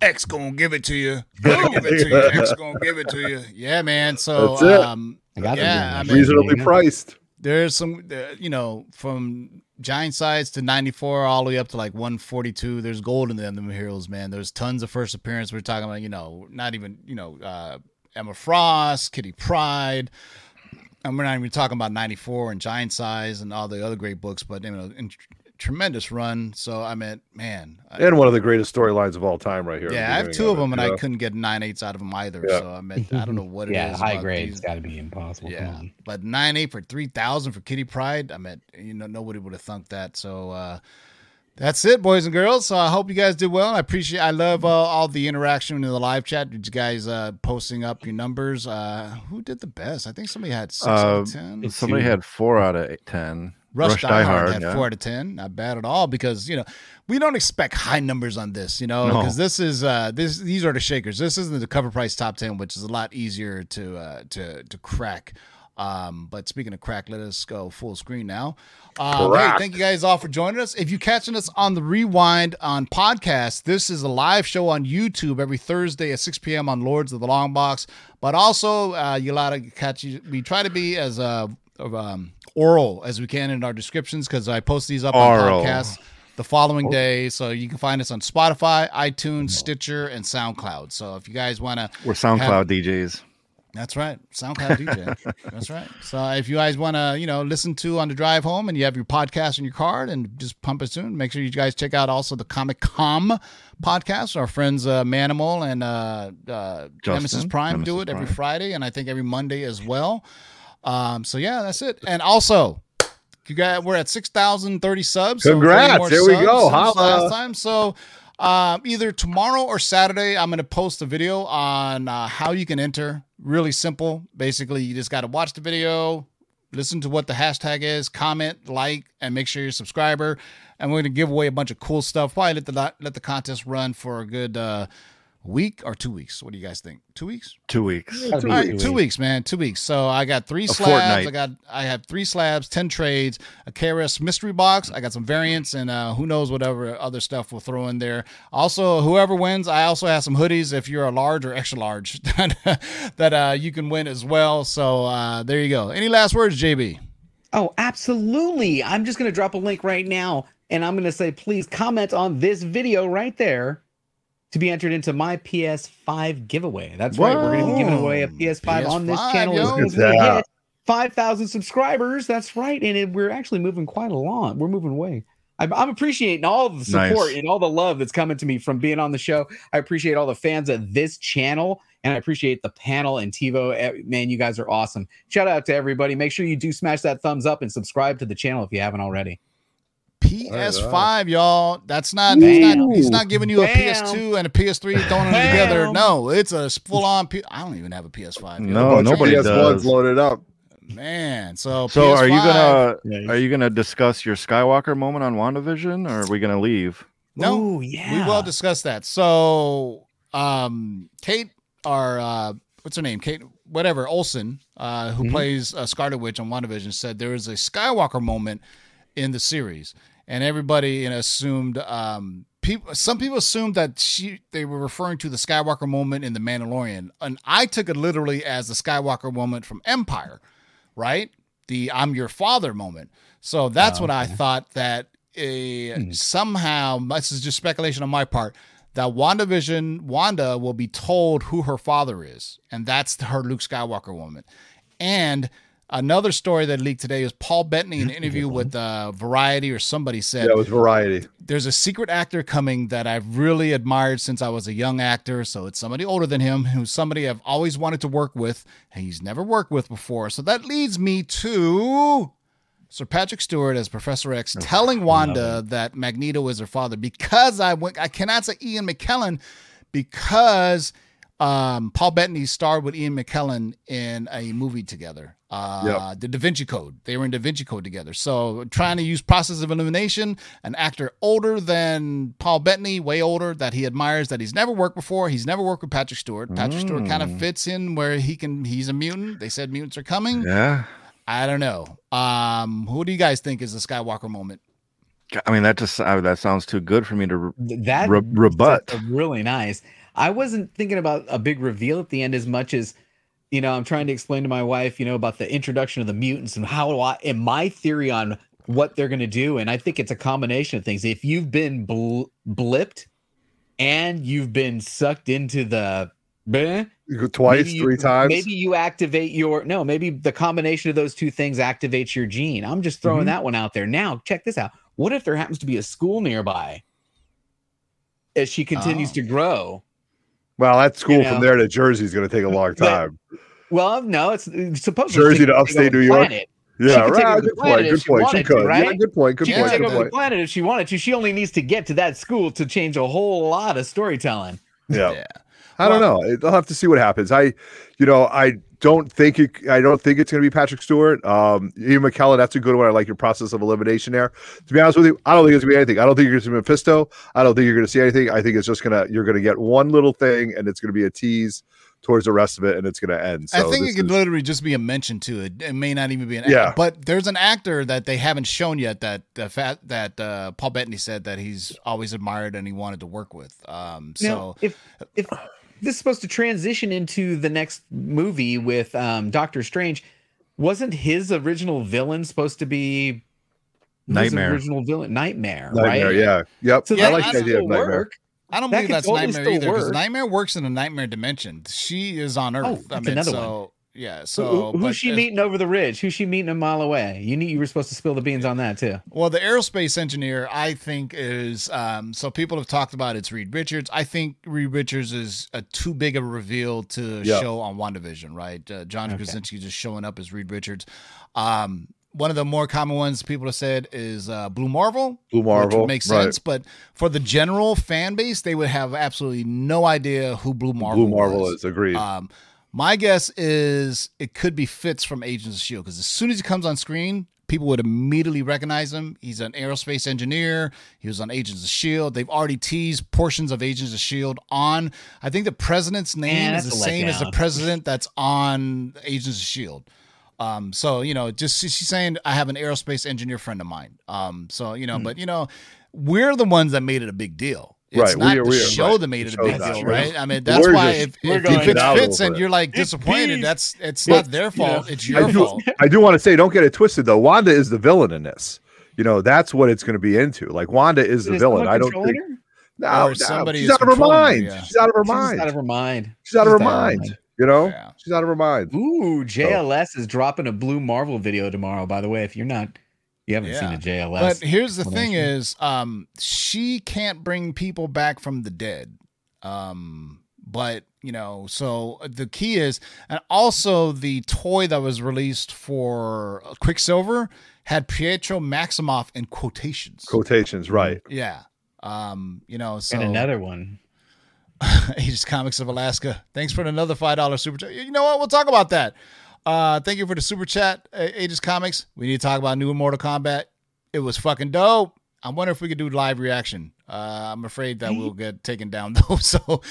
X gonna give it to you. Gonna give it to you. X gonna give it to you. Yeah, man. So That's it. um I got it, yeah, man. I mean, Reasonably Yeah. priced. there's some uh, you know from giant size to 94 all the way up to like 142 there's gold in them, them heroes man. There's tons of first appearance. We're talking about you know not even you know uh emma frost kitty pryde. And we're not even talking about 94 and giant size and all the other great books but you know in tremendous run so i meant man I- And one of the greatest storylines of all time, right here. yeah i have two of it, them and you i couldn't get nine eights out of them either Yeah. so i meant i don't know what it is. yeah, high about grade. It's got to be impossible. Come yeah, on. but nine eight for three thousand for Kitty Pryde. I mean, you know, nobody would have thunk that. So uh, that's it, boys and girls. So I hope you guys did well. I appreciate. I love uh, all the interaction in the live chat. Did you guys uh, posting up your numbers? Uh, who did the best? I think somebody had six out Uh, of ten. Somebody had four out of eight, 10. Rush, Die, Hard, had yeah. four out of ten. Not bad at all because you know we don't expect high numbers on this. You know No. because this is uh this these are the shakers. This isn't the cover price top ten, which is a lot easier to uh to to crack. Um, but speaking of crack, let us go full screen now. Um, hey, thank you guys all for joining us. If you're catching us on the rewind on podcast, this is a live show on YouTube every Thursday at 6 p.m. on Lords of the Long Box. But also, uh, you lot of catch you. We try to be as uh, of, um, oral as we can in our descriptions because I post these up Oral. on podcasts the following day. So you can find us on Spotify, iTunes, Stitcher, and SoundCloud. So if you guys want to, We're SoundCloud DJs. that's right. SoundCloud DJ. That's right. So if you guys want to, you know, listen to on the drive home and you have your podcast in your car and just pump it soon, make sure you guys check out also the Comic Com podcast. Our friends uh, Manimal and uh, uh, Justin, Nemesis Prime do Nemesis it every Prime. Friday and I think every Monday as well. Um, so yeah, that's it. And also, you got we're at six thousand thirty subs. so Congrats. more There we go. Last time, so um, either tomorrow or Saturday, I'm going to post a video on uh, how you can enter. Really simple. Basically, you just got to watch the video, listen to what the hashtag is, comment, like, and make sure you're a subscriber. And we're going to give away a bunch of cool stuff. Probably let the let the contest run for a good uh, week or two weeks. What do you guys think? Two weeks? Two weeks. All right, two weeks, man. Two weeks. So I got three A slabs. fortnight. I got I have three slabs, ten trades, a KRS mystery box. I got some variants, and uh, who knows whatever other stuff we'll throw in there. Also, whoever wins, I also have some hoodies if you're a large or extra large that, that uh, you can win as well. So uh, there you go. Any last words, JB? Oh, absolutely. I'm just going to drop a link right now and I'm going to say, please comment on this video right there to be entered into my PS5 giveaway. That's right. We're going to be giving away a PS5, on this PS5, channel. yo. as we Look at that. hit 5,000 subscribers. That's right. And it, we're actually moving quite a lot. We're moving away. I'm, I'm appreciating all the support Nice. and all the love that's coming to me from being on the show. I appreciate all the fans of this channel and I appreciate the panel and TiVo. Eh, Man, you guys are awesome. Shout out to everybody. Make sure you do smash that thumbs up and subscribe to the channel if you haven't already. PS5, y'all. That's not he's, not he's not giving you a Bam. PS2 and a PS3 throwing them Bam. together. No, it's a full on. P- I don't even have a PS5. yo. No, Bunch nobody PS1s does. loaded up. man. So So are you gonna are you gonna discuss your Skywalker moment on WandaVision, or are we gonna leave? No, Ooh, we will discuss that. So, um, Kate, our uh, what's her name? Kate, whatever Olsen, uh, who Mhm. plays uh, Scarlet Witch on WandaVision, said there is a Skywalker moment in the series, and everybody you know, assumed. Um, people, some people assumed that she they were referring to the Skywalker moment in the Mandalorian, and I took it literally as the Skywalker moment from Empire, right? The "I'm your father" moment. So that's Oh, what I thought that a Hmm. somehow this is just speculation on my part that WandaVision Wanda will be told who her father is, and that's her Luke Skywalker moment, And another story that leaked today is Paul Bettany in an interview with uh, Variety or somebody said That was variety. there's a secret actor coming that I've really admired since I was a young actor. So it's somebody older than him, who's somebody I've always wanted to work with, and he's never worked with before. So that leads me to Sir Patrick Stewart as Professor X telling Wanda that Magneto is her father because I went, I cannot say Ian McKellen because um, Paul Bettany starred with Ian McKellen in a movie together. Uh, The Da Vinci Code. They were in Da Vinci Code together. So trying to use process of elimination, an actor older than Paul Bettany, way older, that he admires, that he's never worked before. He's never worked with Patrick Stewart. Patrick Stewart kind of Mm. fits in where he can. He's a mutant. They said mutants are coming. Yeah. I don't know. Um, who do you guys think is the Skywalker moment? I mean, that just uh, that sounds too good for me to re- That re- rebut. really nice. I wasn't thinking about a big reveal at the end as much as, you know, I'm trying to explain to my wife, you know, about the introduction of the mutants and how do I, and my theory on what they're going to do. And I think it's a combination of things. If you've been bl- blipped and you've been sucked into the, bleh, Twice, you- three times. Maybe you activate your no, maybe the combination of those two things activates your gene. I'm just throwing Mhm. that one out there. Now, check this out. What if there happens to be a school nearby as she continues Oh. to grow? Well, that school know. from there to Jersey is going to take a long But- time. Well, no, it's, it's supposed Jersey to take upstate New York? planet. Yeah, right. Good point. Good she point. She to, could. Yeah, right? good point. Good She point. could take over the planet if she wanted to. She only needs to get to that school to change a whole lot of storytelling. Yeah. Yeah. I don't know. I'll have to see what happens. I, you know, I don't think it, I don't think it's going to be Patrick Stewart. Um, Ian McKellen, that's a good one. I like your process of elimination there. To be honest with you, I don't think it's going to be anything. I don't think you're going to see Mephisto. I don't think you're going to see anything. I think it's just going to you're going to get one little thing, and it's going to be a tease towards the rest of it, and it's going to end. So I think it could is- literally just be a mention to it. It may not even be an Yeah. but there's an actor that they haven't shown yet that the fact that uh, Paul Bettany said that he's always admired and he wanted to work with. Um, so Now, if if this is supposed to transition into the next movie with um, Doctor Strange, wasn't his original villain supposed to be his Nightmare. Original villain, Nightmare, Nightmare. right? Yeah. Yep. So I that like the idea of still Nightmare. work. I don't That believe that's totally Nightmare either because work. Nightmare works in a nightmare dimension. She is on Earth. Oh, I mean, another so yeah. So who, who's she meeting over the ridge? Who's she meeting a mile away? You knew you were supposed to spill the beans on that too. Well, the aerospace engineer, I think, is um, so people have talked about it's Reed Richards. I think Reed Richards is a too big a reveal to Yeah. show on WandaVision, right? Uh, John Okay. Krasinski just showing up as Reed Richards. Um, one of the more common ones people have said is uh, Blue Marvel. Blue Which Marvel, would make right. sense, but for the general fan base, they would have absolutely no idea who Blue Marvel. Blue Marvel was. is agreed. Um, my guess is it could be Fitz from Agents of Shield because as soon as he comes on screen, people would immediately recognize him. He's an aerospace engineer. He was on Agents of Shield. They've already teased portions of Agents of Shield on. I think the president's name is the same as the president that's on Agents of Shield. Um, so you know, just she's saying I have an aerospace engineer friend of mine. Um, so you know, Hmm. but you know, we're the ones that made it a big deal. It's Right, we not are- the we are- show right. that made The it a big deal, right? I mean, that's We're why just- if, if, if it fits and you're like disappointed, that's it's But, not their fault. It's your I do, fault. I do want to say, don't get it twisted though. Wanda is the villain in this. You know, that's what it's going to be into. Like Wanda is the Is villain. I don't controlling think. No, no, somebody she's out of her controlling her, mind. yeah. She's out of her She's mind. just out of her mind. She's out of her mind. You know, she's out of her mind. Ooh, JLS is dropping a blue Marvel video tomorrow. By the way, if you're not, you haven't seen a JLS. But here's the thing: is um, she can't bring people back from the dead. Um, but you know, so the key is, and also the toy that was released for Quicksilver had Pietro Maximoff in quotations. Quotations, right? Yeah. Um, you know, so and another one. Aegis Comics of Alaska. Thanks for another five dollar super chat. You know what? We'll talk about that. Uh, thank you for the super chat, Aegis Comics. We need to talk about new Mortal Kombat. It was fucking dope. I wonder if we could do live reaction. Uh, I'm afraid that we'll get taken down though. So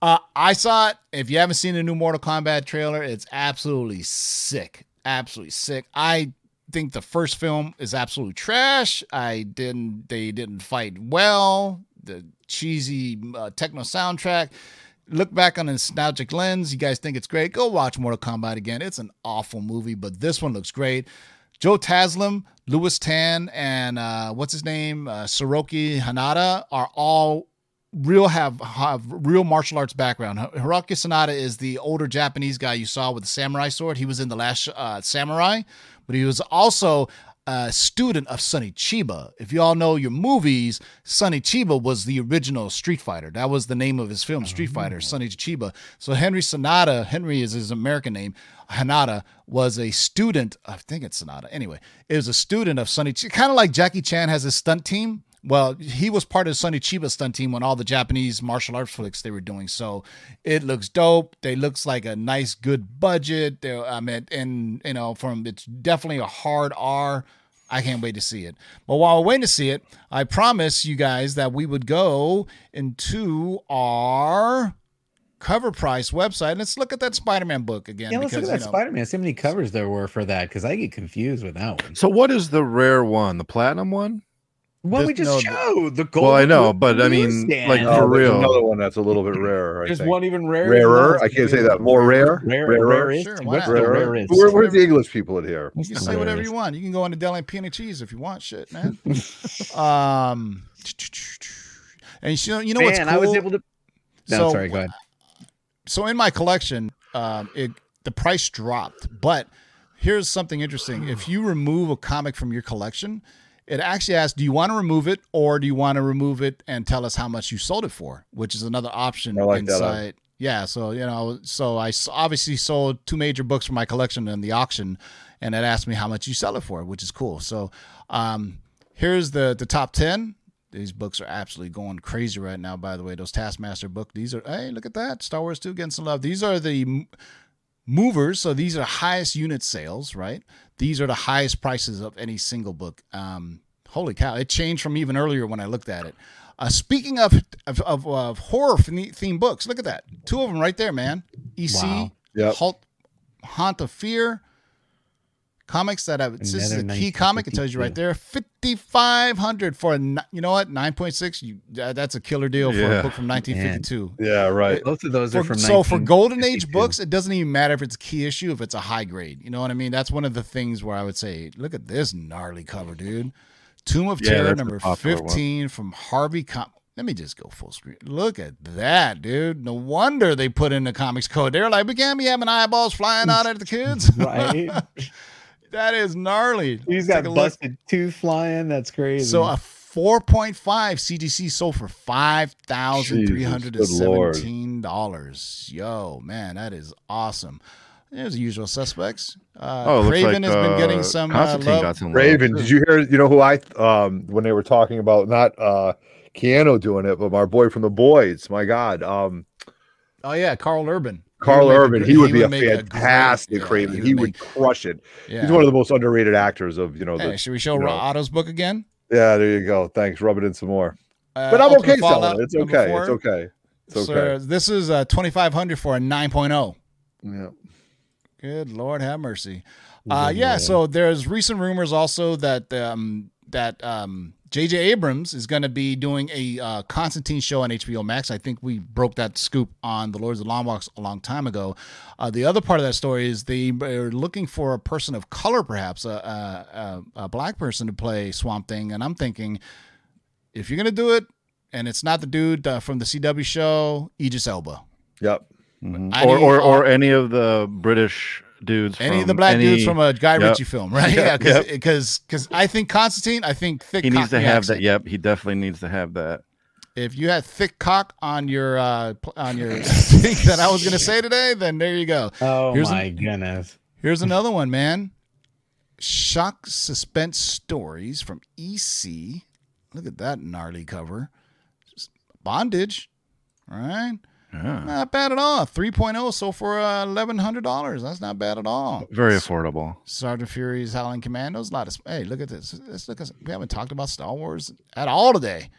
uh, I saw it. If you haven't seen the new Mortal Kombat trailer, it's absolutely sick. Absolutely sick. I think the first film is absolute trash. I didn't. They didn't fight well. The cheesy uh, techno soundtrack. Look back on a nostalgic lens. You guys think it's great? Go watch Mortal Kombat again. It's an awful movie, but this one looks great. Joe Taslim, Lewis Tan, and uh, what's his name, uh, Soroki Hanada are all real have have real martial arts background. Hi- Hiroki Sanada is the older Japanese guy you saw with the samurai sword. He was in the last uh, Samurai, but he was also a student of Sonny Chiba. If you all know your movies, Sonny Chiba was the original Street Fighter. That was the name of his film, Street Fighter, oh. Sonny Chiba. So Henry Sonata, Henry is his American name. Hanada was a student, I think it's Sonata. Anyway, it was a student of Sonny Chiba, kind of like Jackie Chan has his stunt team. Well, he was part of Sonny Chiba's stunt team on all the Japanese martial arts flicks they were doing. So it looks dope. They looks like a nice, good budget. They, I mean, and you know, from it's definitely a hard R. I can't wait to see it. But while we're waiting to see it, I promise you guys that we would go into our cover price website. Let's look at that Spider-Man book again. Yeah, let's look at that you know, Spider Man. See how many covers there were for that because I get confused with that one. So what is the rare one? The platinum one? What we Just- just no, showed the gold. Well, I know, but I mean, like Oh, for there's real. another one that's a little bit rarer. I There's think. one even rarer. rarer. I can't say that. More rare. Rare, Rarer? rarest. Sure, why What's not? the Rarer. rarest? Where, where's the English people in here? You can say whatever you want. You can go into deli and peanut cheese if you want shit, man. um, and you know, you know what's cool? I was able to. No, So- sorry. Go ahead. so in my collection, um, it the price dropped. But here's something interesting: if you remove a comic from your collection, it actually asks, "Do you want to remove it, or do you want to remove it and tell us how much you sold it for?" Which is another option like inside. Yeah, so you know, so I obviously sold two major books from my collection in the auction, and it asked me how much you sell it for, which is cool. So, um, here's the the top ten. These books are absolutely going crazy right now. By the way, those Taskmaster book. These are hey, look at that Star Wars two getting some love. These are the movers. So these are highest unit sales, right? These are the highest prices of any single book. Um, holy cow! It changed from even earlier when I looked at it. Uh, speaking of of, of, of horror themed books, look at that. Two of them right there, man. EC, Wow. Yep. Halt, Haunt of Fear. Comics that have this is a key comic. It tells you right there, fifty five hundred for a you know what nine point six. You that's a killer deal for a book from nineteen fifty two. Yeah, right. Both of those are from. so for Golden Age books, it doesn't even matter if it's a key issue, if it's a high grade. You know what I mean? That's one of the things where I would say, look at this gnarly cover, dude. Tomb of Yeah, Terror number popular one. 15 from Harvey Com- Let me just go full screen. Look at that, dude. No wonder they put in the comics code. They're like, we can't be having eyeballs flying out at the kids. Right. that is gnarly. He's got a look. busted tooth flying. That's crazy. So a 4.5 CGC sold for five thousand three hundred and Jesus, good Lord. seventeen dollars. Yo, man, that is awesome. There's the usual suspects. Uh, Oh, Kraven like, has been uh, getting some uh, love. got some love. Raven, did you hear? You know who I um when they were talking about not uh Keanu doing it, but our boy from the boys. My God, um, Oh yeah, Karl Urban. Karl a Urban, he would be a fantastic yeah, he He would make- crush it. Yeah. He's one of the most underrated actors of you know. Hey, the, should we show you know- Otto's book again? Yeah, there you go. Thanks. Rub it in some more. Uh, but I'm Ultimate okay selling it. It's okay. four. It's okay. It's okay. So this is uh, 2500 for a 9.0. Yeah. Good Lord have mercy. Uh, yeah, so there's recent rumors also that um, that um, J.J. Abrams is going to be doing a uh, Constantine show on HBO Max. I think we broke that scoop on the Lords of the Long Box a long time ago. Uh, the other part of that story is they are looking for a person of color, perhaps a, a, a, a black person to play Swamp Thing, and I'm thinking if you're going to do it, and it's not the dude uh, from the CW show, Idris Elba. Yep. I or or, or any of the British dudes. any of the black any- dudes from a Guy Yep. Ritchie film, right? Yeah, Yep, because yep. because because I think Constantine, I think thick. he needs to have accent. that. Yep, he definitely needs to have that. If you had thick cock on your uh on your thing that I was gonna say today, then there you go. Oh Here's my an- goodness. Here's another one, man. Shock suspense stories from EC. Look at that gnarly cover. Bondage. All right. Yeah. Not bad at all. 3.0 so for uh, $1,100. That's not bad at all. Very affordable. Sergeant Fury's Howling Commandos. A lot of hey, look at this. Let's look at we haven't talked about Star Wars at all today.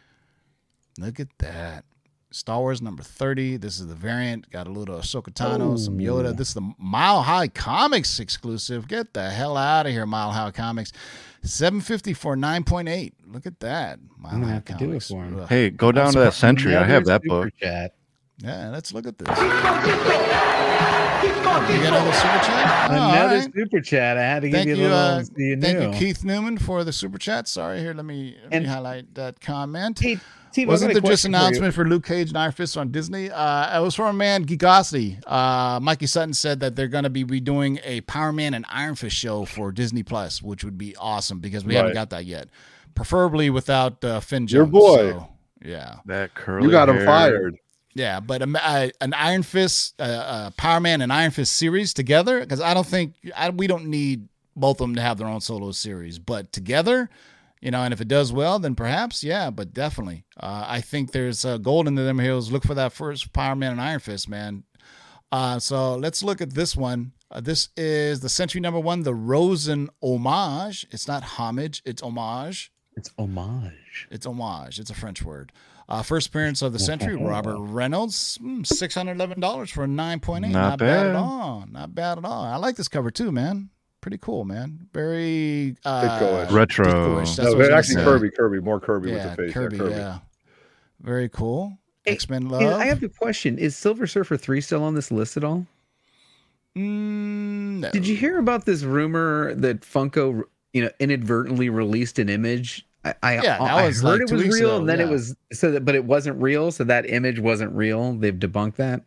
Look at that. Star Wars number 30. This is the variant. Got a little Ahsoka Tano, some Yoda. This is the Mile High Comics exclusive. Get the hell out of here, Mile High Comics. 750 for 9.8. Look at that. Mile I'm gonna High have to do it for him. Hey, go down to that Sentry. I have that book. Chat. Yeah, let's look at this. You got another super chat? Oh, Another right. super chat. I had to give Thank you a you, little. uh, you thank knew. you, Keith Newman, for the super chat. Sorry, here, let me, let And- me highlight that comment. Hey, Steve, Wasn't got there just question for you. announcement for, Luke Cage and Iron Fist on Disney? Uh, it was from a man, Geekosity. Uh, Mikey Sutton said that they're going to be redoing a Power Man and Iron Fist show for Disney Plus, which would be awesome because we haven't got that yet. Preferably without uh, Finn Jones. Your boy. so, yeah. That curly. You got him hair. fired. Yeah, but um, uh, an Iron Fist, uh, uh, Power Man, and Iron Fist series together, because I don't think I, we don't need both of them to have their own solo series, but together, you know, and if it does well, then perhaps, yeah, but definitely, uh, I think there's uh, gold in them hills. Look for that first Power Man and Iron Fist, man. Uh, so let's look at this one. Uh, this is the Sentry Number One, the Rosen homage. It's not homage, it's homage. It's homage. It's homage. It's a French word. Uh, first appearance of the Sentry, Robert Reynolds, mm, six hundred eleven dollars for a nine point eight. Not Not, bad. at all. Not bad at all. I like this cover too, man. Pretty cool, man. Very uh, Retro. That's No, what I was gonna actually, say. Kirby, Kirby, more Kirby Yeah, with the face. Kirby. yeah, Kirby. Yeah, very cool. Hey, X Men Love. I have a question. Is Silver Surfer 3 still on this list at all? Mm, no. Did you hear about this rumor that Funko, you know, inadvertently released an image? I, I, Yeah, that I was heard like it was real, ago, and then it was so that, but it wasn't real. So that image wasn't real. They've debunked that.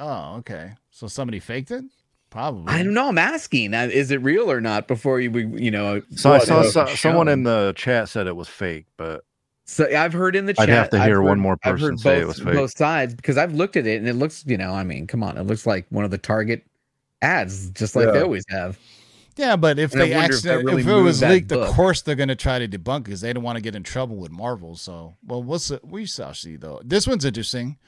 Oh, okay. So somebody faked it. Probably. I don't know. I'm asking, is it real or not? Before you, you know, So I saw so, someone in the chat said it was fake, but So I've heard in the chat. I'd have to I've hear one heard- more I've person heard say it both, was fake. both sides because I've looked at it and it looks, you know, I mean, come on, it looks like one of the Target ads, just like they always have. Yeah, but if And they wonder if really if it was leaked, book. of course they're going to try to debunk because they don't want to get in trouble with Marvel. So, well, what's the, we shall see though. This one's interesting.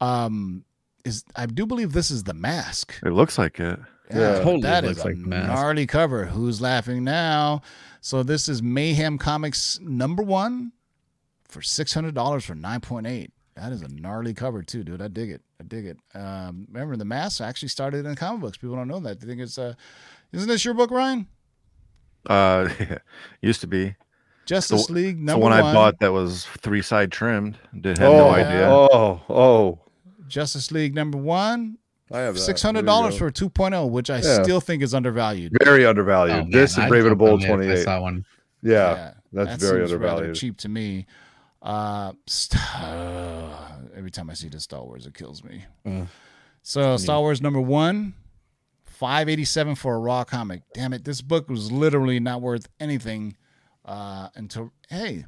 Um, is I do believe this is the mask. it looks like it. Yeah. Totally that looks is like a the mask. gnarly cover. Who's laughing now? So this is Mayhem Comics number one for six hundred dollars for nine point eight. That is a gnarly cover too, dude. I dig it. I dig it. Um, remember the mask actually started in comic books. People don't know that. They think it's uh, isn't this your book, Ryan? Uh, used to be. Justice So- League So number one one. I bought that was three side trimmed. Did have oh, no idea. Oh, oh, Justice League number one, I have that. six There hundred you dollars go. for a 2.0, which I Yeah. still think is undervalued. very Oh, undervalued. man, this is I'd Brave and jump Bold on it if I 28. saw one. Yeah, that's that very seems undervalued. cheap to me. Uh, st- every time I see the Star Wars, it kills me. Uh, so Star Wars number one, five eighty seven for a raw comic. Damn it, this book was literally not worth anything uh, until hey,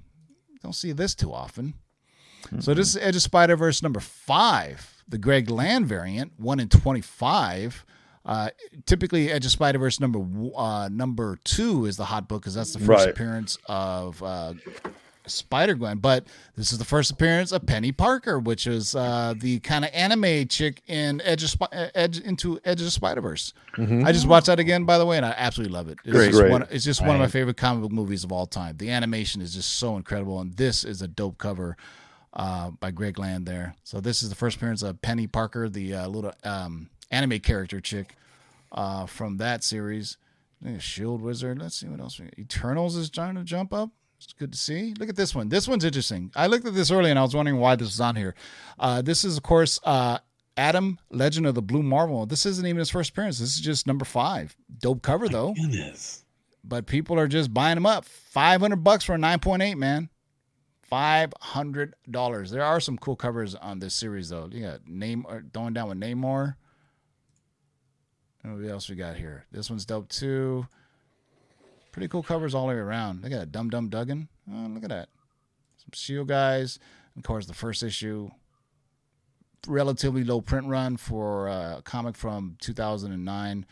don't see this too often. So this is Edge of Spider Verse number five, the Greg Land variant, one in twenty five. Uh, typically, Edge of Spider Verse number uh, number two is the hot book because that's the first Right. appearance of uh, Spider Gwen. But this is the first appearance of Peni Parker, which is uh, the kind of anime chick in Edge of Spi- uh, Edge into Edge of Spider Verse. I just watched that again, by the way, and I absolutely love it. It's Great. just, Great. One, it's just one of my favorite comic book movies of all time. The animation is just so incredible, and this is a dope cover uh, by Greg Land there. So this is the first appearance of Peni Parker, the uh, little um, anime character chick uh, from that series. Shield Wizard. Let's see what else we got. Eternals is trying to jump up. It's good to see. Look at this one. This one's interesting. I looked at this earlier and I was wondering why this is on here. Uh, this is, of course, uh, Adam, Legend of the Blue Marvel. This isn't even his first appearance. This is just number five. Dope cover though. Goodness. But people are just buying them up. Five hundred bucks for a nine point eight, man. Five hundred dollars. There are some cool covers on this series though. You got name or going down with Namor. And What else we got here? This one's dope too. Pretty cool covers all the way around. Look at that, Dum Dum Dugan. Oh, look at that. Some Shield guys. Of course, the first issue. Relatively low print run for a comic from 2009.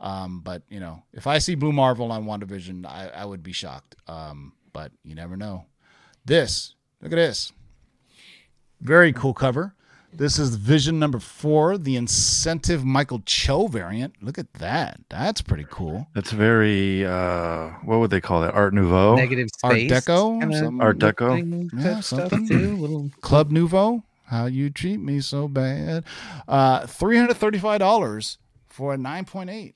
Um, but you know, if I see Blue Marvel on WandaVision, I, I would be shocked. Um, but you never know. This, look at this. Very cool cover. This is Vision number four, the incentive Michael Cho variant. Look at that. That's pretty cool. That's very uh what would they call that? Art Nouveau? Negative space. Art. Deco. Art Deco? Yeah, type stuff something. too. Little Club Nouveau. How you treat me so bad. Uh, $335 for a 9.8.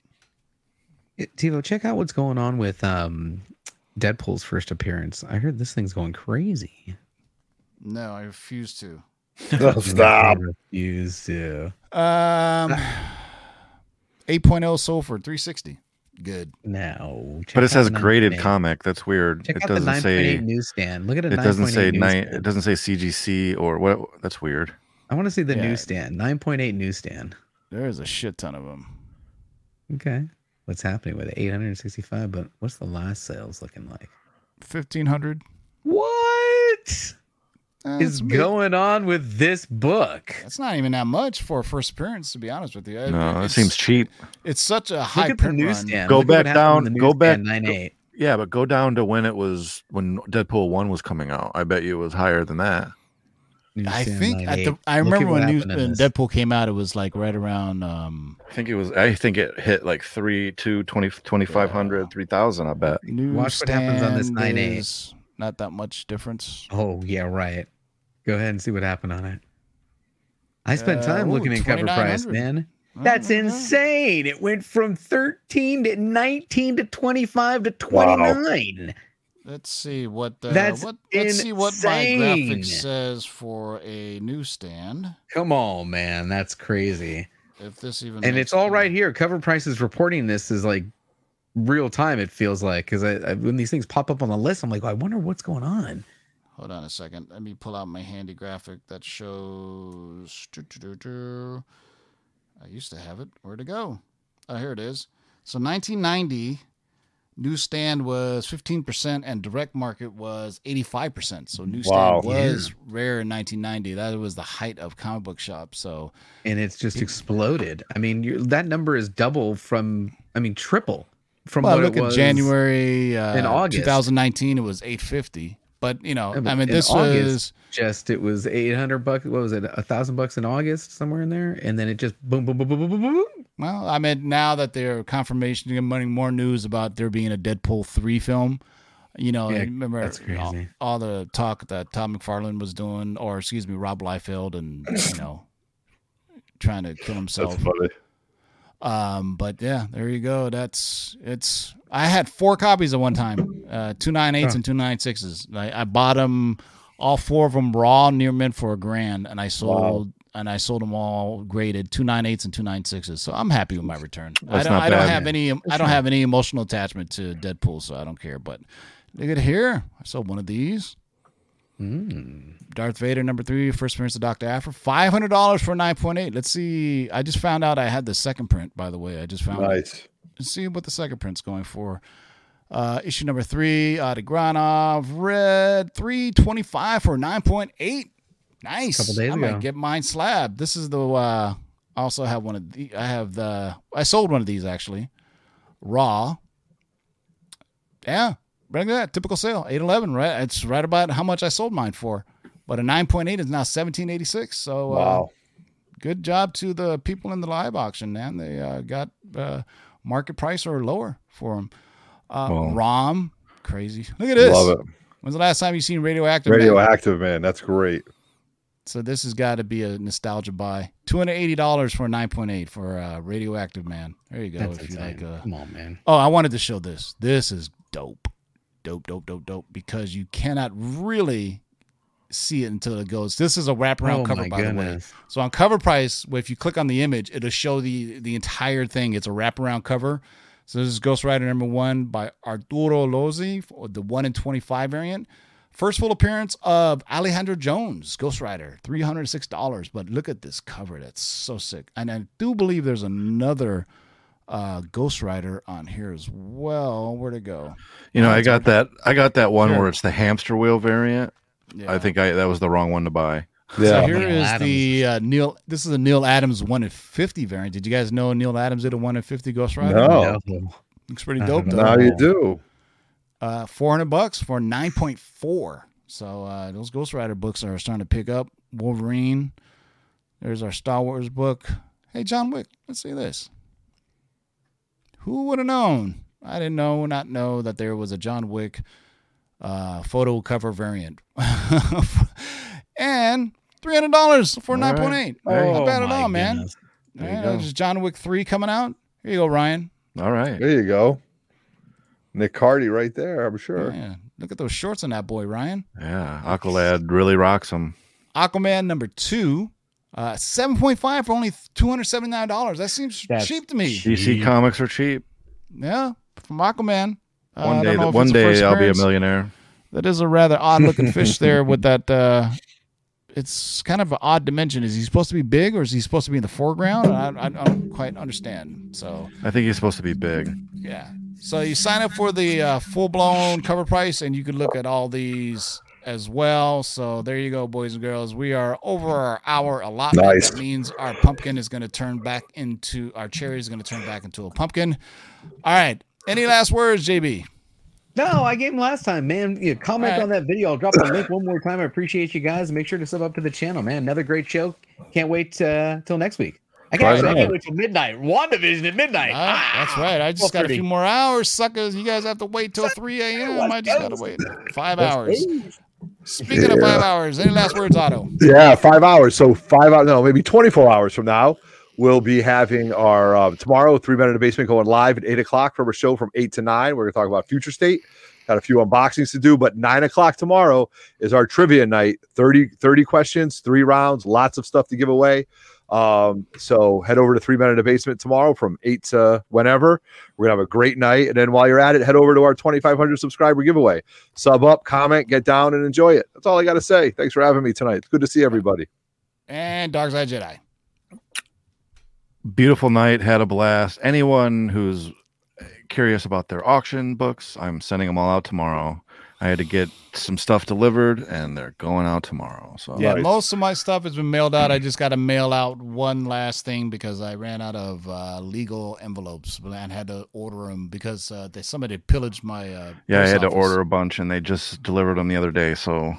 Tivo, check out what's going on with um, Deadpool's first appearance. I heard this thing's going crazy. No, I refuse to. Oh, stop. Refuse to. Um, 8.0 sold for 360. Good. No. But it says graded comic. That's weird. Check it out doesn't 9.8 say newsstand. Look at a it doesn't say nine it doesn't say CGC or what that's weird. I want to see the Yeah. newsstand. 9.8 newsstand. There's a shit ton of them. Okay. What's happening with it? 865, but what's the last sales looking like? 1500 What Uh, is going on with this book? That's not even that much for a first appearance, to be honest with you. It- No, that seems cheap. It's such a high Look at the print run. newsstand. Go Look at what back happened in down- the go back- newsstand, 9.8. Yeah, but go down to when it was when Deadpool one was coming out. I bet you it was higher than that. I think at the I Look at remember when, new, happened in when. Deadpool came out, it was like right around um I think it was I think it hit like three, two, 20, 2500, 3000, I bet. Watch what happens on this nine 9.8. Not that much difference. Oh yeah, right. Go ahead and see what happened on it. I spent Uh, time ooh, looking at cover price, 2900. man. That's insane. It went from 13 to 19 to 25 to 29. Let's see what uh, That's what let's see what my insane. graphic says for a newsstand. Come on, man. That's crazy. If this even And it's all right here. Cover price is reporting this is like real time, it feels like. Because I, I, when these things pop up on the list, I'm like, oh, I wonder what's going on. Hold on a second. Let me pull out my handy graphic that shows. I used to have it. Where'd it go? Oh, here it is. So 1990, newsstand was 15% and direct market was 85%. So newsstand Wow. was rare in 1990. That was the height of comic book shops. So And it's just exploded. I mean, you that number is double from, I mean, triple from well, what look it at January uh, in August. 2019. It was 850. But you know, Yeah, but I mean, this August, was just it was 800 bucks. What was it? A thousand bucks in August, somewhere in there. And then it just boom, boom, boom, boom, boom, boom, boom. Well, I mean, now that they're confirmation, getting money, more news about there being a Deadpool three film. You know, Yeah, remember that's all, crazy. all the talk that Todd McFarlane was doing, or excuse me, Rob Liefeld, and you know, trying to kill himself. That's funny. Um, but yeah, there you go. That's it's. I had four copies at one time, uh, two nine eights Huh. and two nine sixes. I, I bought them all four of them raw near mint for a grand, and I sold and I sold them all graded two nine eights and two nine sixes. So I'm happy with my return. I don't. not I don't bad. have any. I don't have any emotional attachment to Deadpool, so I don't care. But look at here. I sold one of these. Darth Vader number three, first appearance of Doctor Aphra, five hundred dollars for nine point eight. Let's see. I just found out I had the second print. By the way, I just found. it. Nice. Let's see what the second print's going for. Uh, issue number three, Adi Granov, red three twenty five for nine point eight. Nice. A couple days I ago. might get mine slab. This is the. Uh, I also have one of the. I have the. I sold one of these actually, raw. Yeah, Look at that typical sale, eight eleven. Right, it's right about how much I sold mine for. But a nine point eight is now seventeen eighty six. So uh, Wow. good job to the people in the live auction, man. They uh, got uh, market price or lower for them. Uh, Well. ROM, crazy. Look at this. Love it. When's the last time you seen Radioactive? Man? Radioactive, man. That's great. So this has got to be a nostalgia buy. Two hundred eighty dollars for a nine point eight for uh, Radioactive Man. There you go. That's if you like, uh, Come on, man. Oh, I wanted to show this. This is dope, dope, dope, dope, dope. Because you cannot really see it until it goes. This is a wraparound Oh, cover, by the way. So on cover price, if you click on the image, it'll show the the entire thing. It's a wraparound cover. So this is Ghost Rider number one by Arturo Lozzi, the one in twenty five variant. First full appearance of Alejandro Jones, Ghost Rider, three hundred six dollars. But look at this cover; that's so sick. And I do believe there's another uh, Ghost Rider on here as well. Where to go? You know, Oh, I got that. I got that one Sure. where it's the hamster wheel variant. Yeah. I think I that was the wrong one to buy. So here is the uh, Neil. This is a Neal Adams one in fifty variant. Did you guys know Neal Adams did a one in fifty Ghost Rider? No. looks pretty dope. Though. Now you do. Uh, four hundred bucks for nine point four. So uh, those Ghost Rider books are starting to pick up. Wolverine. There's our Star Wars book. Hey, John Wick. Let's see this. Who would have known? I didn't know, not know that there was a John Wick uh, photo cover variant. and three hundred dollars for All nine right. point eight. Not bad at My all, man. goodness. There Yeah, go. There's John Wick three coming out. Here you go, Ryan. All right. There you go. Nick Cardy right there, I'm sure. Yeah. Look at those shorts on that boy, Ryan. Yeah, Aqualad really rocks them. Aquaman number two, uh, seven point five for only two hundred seventy nine dollars. That seems That's cheap to me. DC comics are cheap. Yeah, from Aquaman. Uh, One I day, don't know if one it's the first day I'll be a millionaire. That is a rather odd looking fish there with that. Uh, it's kind of an odd dimension. Is he supposed to be big or is he supposed to be in the foreground? I, I, I don't quite understand. So I think he's supposed to be big. yeah. So you sign up for the uh, full blown cover price, and you can look at all these as well. So there you go, boys and girls. We are over our hour allotment. Nice. That means our pumpkin is going to turn back into our cherry is going to turn back into a pumpkin. All right. Any last words, JB? No, I gave him last time, man. Yeah, comment All right. on that video. I'll drop the link one more time. I appreciate you guys. Make sure to sub up to the channel, man. Another great show. Can't wait uh, till next week. I Right can't, I can't wait till midnight. WandaVision at midnight. Ah, that's right. I just got a few more hours, suckers. You guys have to wait till 3 a.m. I just got to wait five hours. Speaking of five hours, any last words, Otto? Yeah, five hours. So five hours, no, maybe 24 hours from now, we'll be having our uh, tomorrow, Three Men in the Basement going live at eight o'clock from a show from eight to nine. We're going to talk about Future State. Got a few unboxings to do, but nine o'clock tomorrow is our trivia night 30, 30 questions, three rounds, lots of stuff to give away. Um, so head over to Three Men in a Basement tomorrow from eight to whenever. We're gonna have a great night. And then while you're at it, head over to our 2,500 subscriber giveaway. Sub up, comment, get down, and enjoy it. That's all I got to say. Thanks for having me tonight. It's good to see everybody. And Dark Side Jedi. Beautiful night, had a blast. Anyone who's curious about their auction books, I'm sending them all out tomorrow. I had to get some stuff delivered, and they're going out tomorrow. So Yeah, most of my stuff has been mailed out. I just got to mail out one last thing because I ran out of uh, legal envelopes and had to order them because uh, they, somebody pillaged my. Uh, yeah, I post had to order a bunch, and they just delivered them the other day. So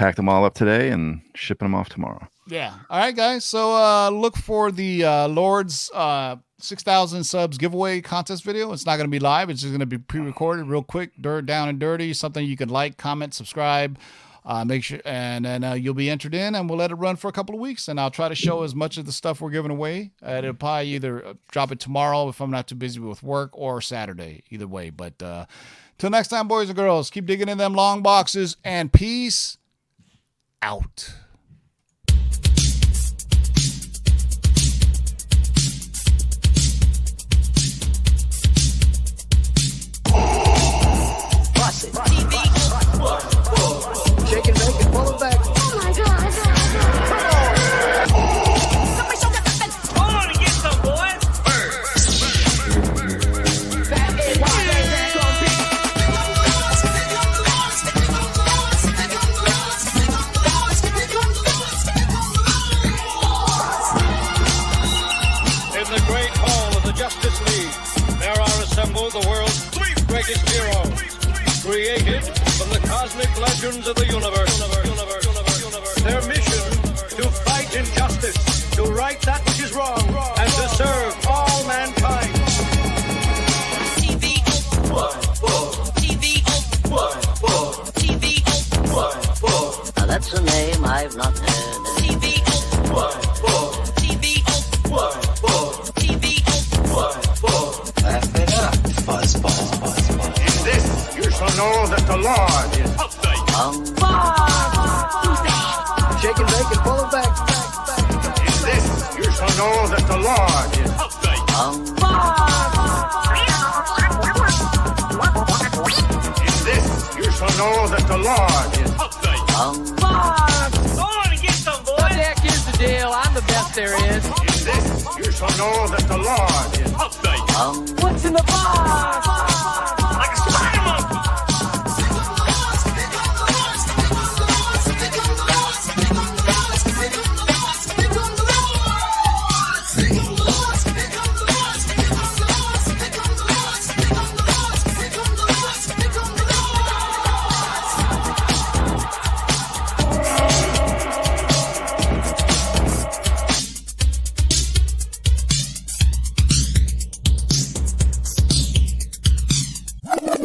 packed them all up today and shipping them off tomorrow. Yeah. All right, guys. So uh, look for the uh, Lord's uh, 6,000 subs giveaway contest video. It's not going to be live. It's just going to be pre-recorded, real quick, dirt down and dirty. Something you can like, comment, subscribe. Uh, make sure, and then uh, you'll be entered in, and we'll let it run for a couple of weeks. And I'll try to show as much of the stuff we're giving away. Uh, it'll probably either uh, drop it tomorrow if I'm not too busy with work, or Saturday. Either way. But uh, till next time, boys and girls, keep digging in them long boxes, and peace out.